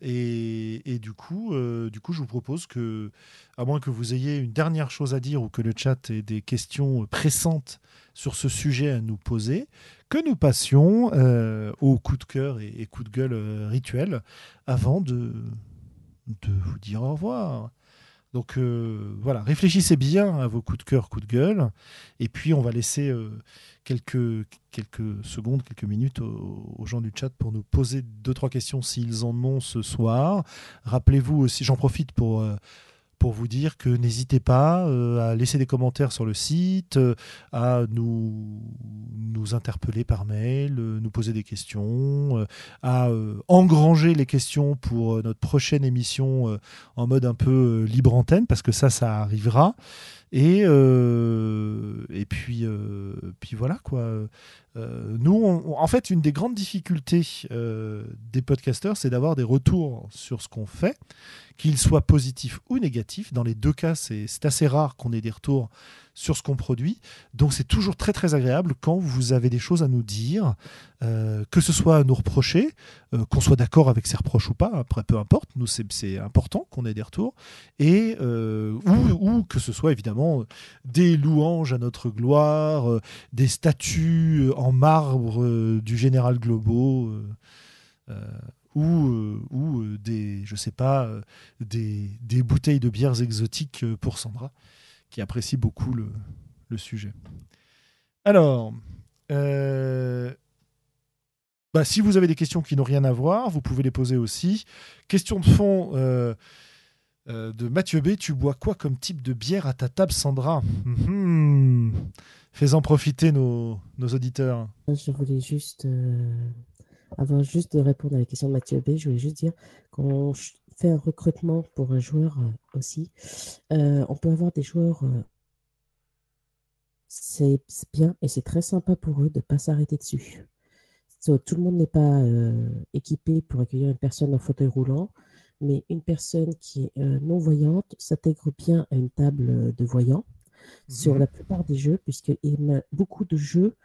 et, et, du, coup, euh, du coup, je vous propose que, à moins que vous ayez une dernière chose à dire ou que le chat ait des questions pressantes sur ce sujet à nous poser, que nous passions euh, au coup de cœur et, et coup de gueule rituel avant de, de vous dire au revoir. Donc euh, voilà, réfléchissez bien à vos coups de cœur, coups de gueule, et puis on va laisser euh, quelques, quelques secondes, quelques minutes aux, gens du chat pour nous poser deux, trois questions s'ils en ont ce soir. Rappelez-vous aussi, j'en profite pour... Euh, pour vous dire que n'hésitez pas euh, à laisser des commentaires sur le site, euh, à nous, nous interpeller par mail, euh, nous poser des questions, à engranger les questions pour notre prochaine émission en mode un peu libre antenne, parce que ça, ça arrivera. Et, et puis, puis voilà quoi. Nous, en fait, une des grandes difficultés des podcasteurs, c'est d'avoir des retours sur ce qu'on fait qu'il soit positif ou négatif. Dans les deux cas, c'est assez rare qu'on ait des retours sur ce qu'on produit. Donc c'est toujours très très agréable quand vous avez des choses à nous dire, euh, que ce soit à nous reprocher, euh, qu'on soit d'accord avec ces reproches ou pas, après peu importe, nous c'est important qu'on ait des retours, et euh, ou, que ce soit évidemment des louanges à notre gloire, des statues en marbre du général Globo ou, ou des je sais pas, des, des, bouteilles de bières exotiques pour Sandra, qui apprécie beaucoup le, le sujet. Alors, bah, si vous avez des questions qui n'ont rien à voir, vous pouvez les poser aussi. Question de fond euh, euh, de Mathieu B. Tu bois quoi comme type de bière à ta table, Sandra? Hmm. Fais-en profiter nos, auditeurs. Je voulais juste, euh, avant juste de répondre à la question de Mathieu B, je voulais juste dire qu'on fait un recrutement pour un joueur aussi. on peut avoir des joueurs c'est bien et c'est très sympa pour eux de ne pas s'arrêter dessus tout le monde n'est pas euh, équipé pour accueillir une personne en fauteuil roulant, mais une personne qui est euh, non-voyante s'intègre bien à une table de voyants sur mhm. la plupart des jeux, puisque beaucoup de jeux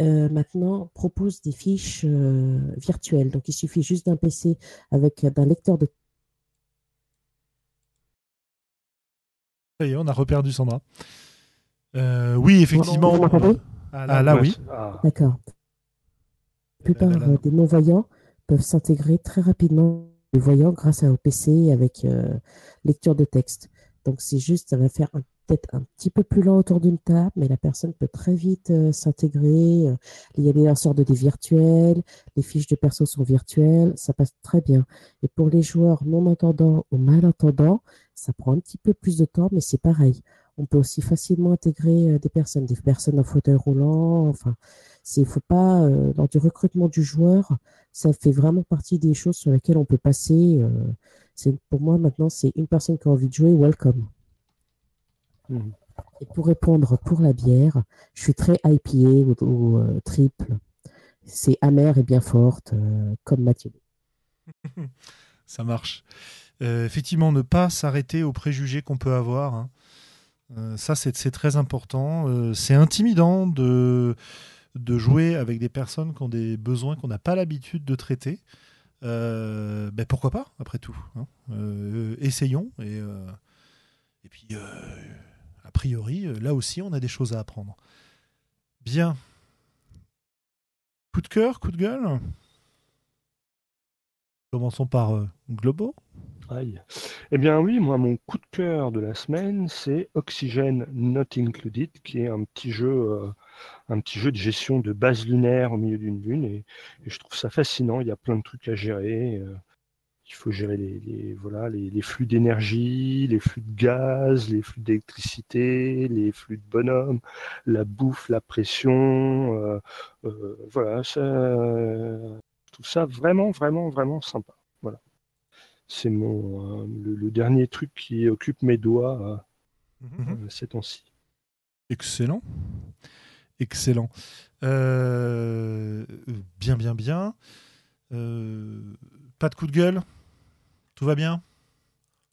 euh, maintenant proposent des fiches virtuelles. Donc il suffit juste d'un PC avec un lecteur de Ça y est, on a reperdu Sandra. oui, effectivement. ah, là, oui. Ah. D'accord. La plupart euh, des non-voyants peuvent s'intégrer très rapidement les voyants grâce à un PC avec euh, lecture de texte. Donc c'est juste, ça va faire peut-être un petit peu plus lent autour d'une table, mais la personne peut très vite euh, s'intégrer. il y a des lanceurs de dés virtuels, les fiches de perso sont virtuelles, ça passe très bien. Et pour les joueurs non entendants ou malentendants, ça prend un petit peu plus de temps, mais c'est pareil. On peut aussi facilement intégrer des personnes, des personnes en fauteuil roulant, enfin, c'est faut pas euh, lors du recrutement du joueur, ça fait vraiment partie des choses sur lesquelles on peut passer. Euh, pour moi maintenant, c'est une personne qui a envie de jouer, welcome. Mhm. Et pour répondre pour la bière, je suis très IPA ou, euh, triple. C'est amer et bien forte, comme Mathieu. ça marche. effectivement, ne pas s'arrêter aux préjugés qu'on peut avoir. Hein. ça, c'est très important. c'est intimidant de de jouer avec des personnes qui ont des besoins qu'on n'a pas l'habitude de traiter. Euh, ben pourquoi pas, après tout hein. euh, Essayons. Et, euh, et puis, a priori, là aussi, on a des choses à apprendre. Bien. Coup de cœur, coup de gueule? Commençons par Globo. Eh bien oui, moi mon coup de cœur de la semaine, c'est Oxygen Not Included, qui est un petit jeu jeu de gestion de base lunaire au milieu d'une lune. Et, je trouve ça fascinant. Il y a plein de trucs à gérer. Euh, il faut gérer les, voilà, les, flux d'énergie, les flux de gaz, les flux d'électricité, les flux de bonhomme, la bouffe, la pression. Euh, euh, voilà, ça, tout ça vraiment, vraiment, vraiment sympa. Voilà. C'est mon le, dernier truc qui occupe mes doigts mmh ces temps-ci. Excellent. Excellent. Euh, bien, bien, bien. Euh, pas de coup de gueule? Tout va bien?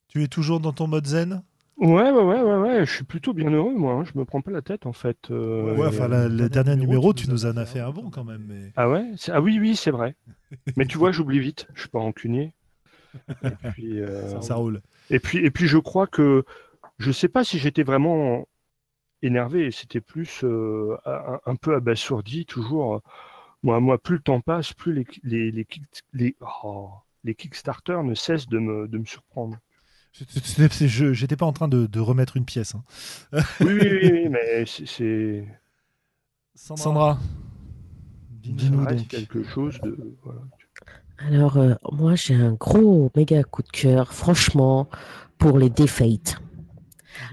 Tu es toujours dans ton mode zen? Ouais, ouais, ouais, ouais, je suis plutôt bien heureux, moi. Hein. Je me prends pas la tête, en fait. Euh, ouais, enfin, le dernier numéro, tu nous en as fait un bon quand même. Ah ouais Ah oui, oui, c'est vrai. mais tu vois, j'oublie vite. Je suis pas rancunier. Et puis, ça, roule. Et puis, et puis, je crois que je sais pas si j'étais vraiment énervé, c'était plus euh, un, peu abasourdi, toujours. Moi, moi, plus le temps passe, plus les, les, les, les, oh, les Kickstarter ne cessent de me, de me surprendre. J'étais pas en train de, de, remettre une pièce. Hein. oui, oui, oui, mais c'est. Sandra, dis-nous quelque chose de. Alors, euh, moi, j'ai un gros méga coup de cœur, franchement, pour les Defate.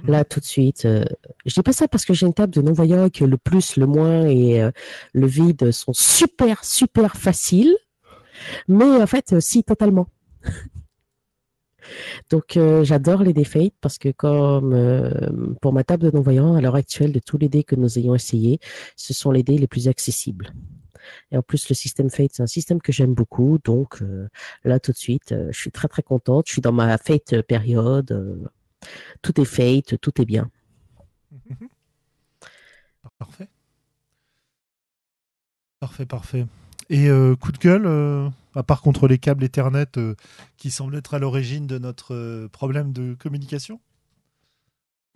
Mhm. Là, tout de suite, euh, je dis pas ça parce que j'ai une table de non-voyants et que le plus, le moins et euh, le vide sont super, super faciles. Mais en fait, si, totalement. Donc, euh, j'adore les défaits parce que comme pour ma table de non-voyants, à l'heure actuelle, de tous les dés que nous ayons essayés, ce sont les dés les plus accessibles. Et en plus, le système Fate, c'est un système que j'aime beaucoup. Donc, là, tout de suite, je suis très, très contente. Je suis dans ma Fate période tout est fait, tout est bien. Parfait. Parfait, parfait. Et euh, coup de gueule, euh, à part contre les câbles Ethernet euh, qui semblent être à l'origine de notre problème de communication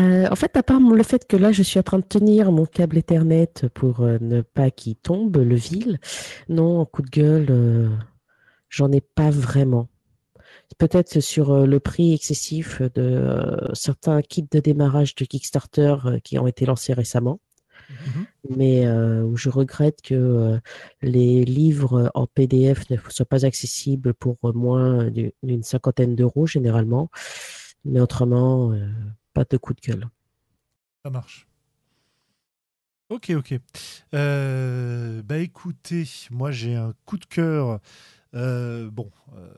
En fait, à part le fait que là, je suis en train de tenir mon câble Ethernet pour ne pas qu'il tombe, le vil, non, coup de gueule, j'en ai pas vraiment. peut-être sur le prix excessif de certains kits de démarrage de Kickstarter qui ont été lancés récemment. Mhm. Mais où je regrette que les livres en PDF ne soient pas accessibles pour moins d'une cinquantaine d'euros généralement. Mais autrement, pas de coup de gueule. Ça marche. Ok, ok. Euh, bah écoutez, moi j'ai un coup de cœur. Euh, bon, euh,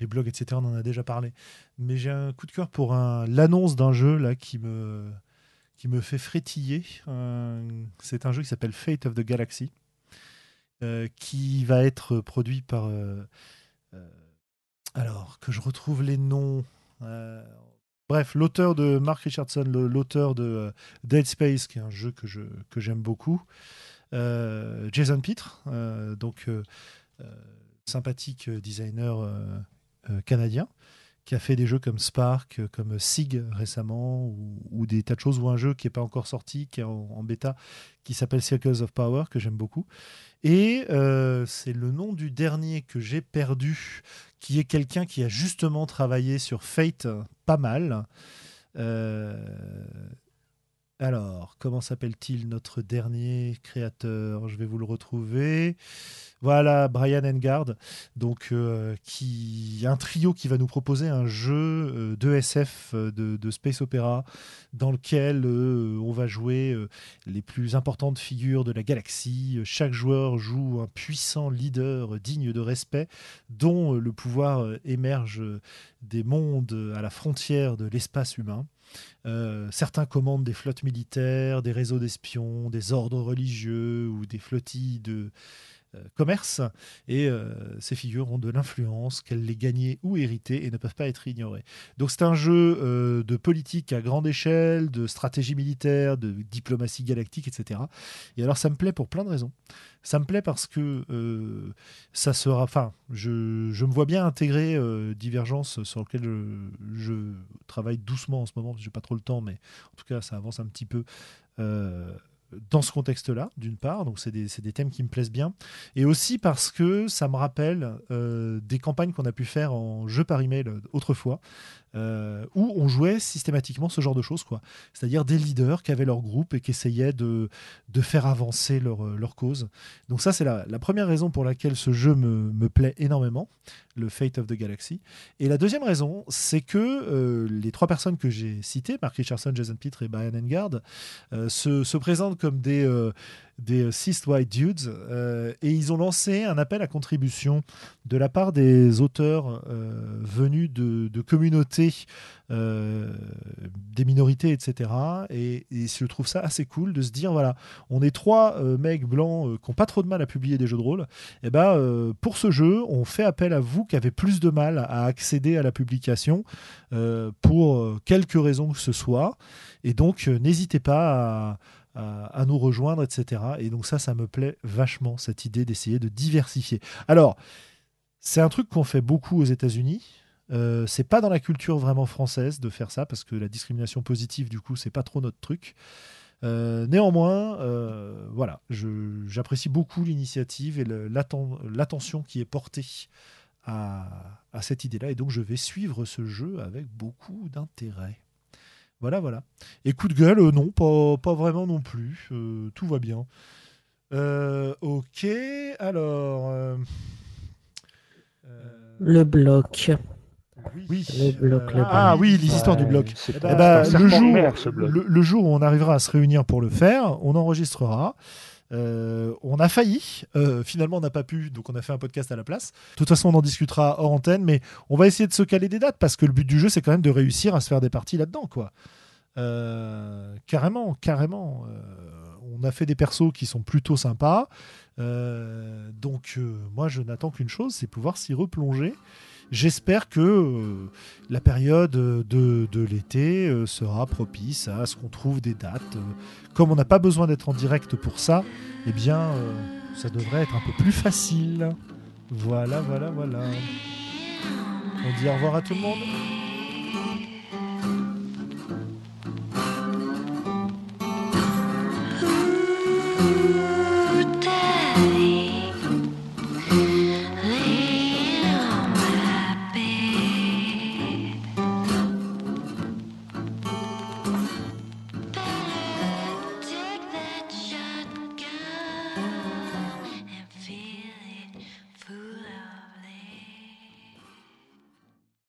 les blogs, etc., on en a déjà parlé. Mais j'ai un coup de cœur pour l'annonce d'un jeu là qui me, qui me fait frétiller. C'est un jeu qui s'appelle Fate of the Galaxy, qui va être produit par. alors, que je retrouve les noms. Bref, l'auteur de Mark Richardson, l'auteur de euh, Dead Space, qui est un jeu que je que j'aime beaucoup, euh, Jason Pitre, euh, donc sympathique designer canadien, qui a fait des jeux comme Spark, comme Sig récemment, ou, des tas de choses, ou un jeu qui n'est pas encore sorti, qui est en, bêta, qui s'appelle Circles of Power, que j'aime beaucoup. Et c'est le nom du dernier que j'ai perdu, qui est quelqu'un qui a justement travaillé sur Fate pas mal. Euh, alors, comment s'appelle-t-il notre dernier créateur? Je vais vous le retrouver. Voilà, Brian Engard, donc euh, un trio qui va nous proposer un jeu euh, de SF de, space opéra dans lequel on va jouer les plus importantes figures de la galaxie. Chaque joueur joue un puissant leader digne de respect, dont le pouvoir émerge des mondes à la frontière de l'espace humain. Euh, certains commandent des flottes militaires, des réseaux d'espions, des ordres religieux ou des flottilles de euh, commerce. Et euh, ces figures ont de l'influence, qu'elles les gagner ou hériter et ne peuvent pas être ignorées. Donc c'est un jeu de politique à grande échelle, de stratégie militaire, de diplomatie galactique, etc. Et alors ça me plaît pour plein de raisons. Ça me plaît parce que euh, ça sera. Enfin, je, me vois bien intégrer euh, Divergence sur lequel je, travaille doucement en ce moment, j'ai pas trop le temps, mais en tout cas, ça avance un petit peu. Euh, dans ce contexte-là, d'une part, donc c'est des, thèmes qui me plaisent bien, et aussi parce que ça me rappelle des campagnes qu'on a pu faire en jeu par email autrefois, euh, où on jouait systématiquement ce genre de choses, quoi. C'est-à-dire des leaders qui avaient leur groupe et qui essayaient de, de faire avancer leur, euh, leur cause. Donc ça, c'est la, la, première raison pour laquelle ce jeu me, me, plaît énormément, le Fate of the Galaxy. Et la deuxième raison, c'est que euh, les trois personnes que j'ai citées, Mark Richardson, Jason Pitre et Brian Engard, se, se, présentent comme des des White Dudes, et ils ont lancé un appel à contribution de la part des auteurs venus de, de communautés euh, des minorités, etc. Et, je trouve ça assez cool de se dire voilà, on est trois euh, mecs blancs euh, qui n'ont pas trop de mal à publier des jeux de rôle. Et ben pour ce jeu, on fait appel à vous qui avez plus de mal à accéder à la publication pour quelques raisons que ce soit. Et donc n'hésitez pas à nous rejoindre, etc. Et donc ça, ça me plaît vachement, cette idée d'essayer de diversifier. Alors, c'est un truc qu'on fait beaucoup aux États-Unis. Euh, c'est pas dans la culture vraiment française de faire ça parce que la discrimination positive, du coup, c'est pas trop notre truc. Euh, néanmoins, euh, voilà, j'apprécie beaucoup l'initiative et l'attention qui est portée à, cette idée-là, et donc je vais suivre ce jeu avec beaucoup d'intérêt. Voilà, voilà. Et coup de gueule, non, pas, pas, vraiment non plus. tout va bien. ok, alors. Le bloc. Oui. ah oui, les histoires du bloc. Eh ben, le, jour, le, jour où on arrivera à se réunir pour le faire, on enregistrera. Euh, on a failli, euh, finalement on n'a pas pu, donc on a fait un podcast à la place. De toute façon, on en discutera hors antenne, mais on va essayer de se caler des dates parce que le but du jeu, c'est quand même de réussir à se faire des parties là-dedans, quoi. Euh, carrément, carrément. on a fait des persos qui sont plutôt sympas. donc, moi, je n'attends qu'une chose, c'est pouvoir s'y replonger J'espère que euh, la période de, l'été euh, sera propice à ce qu'on trouve des dates. comme on n'a pas besoin d'être en direct pour ça, eh bien, euh, ça devrait être un peu plus facile. Voilà, voilà, voilà. On dit au revoir à tout le monde.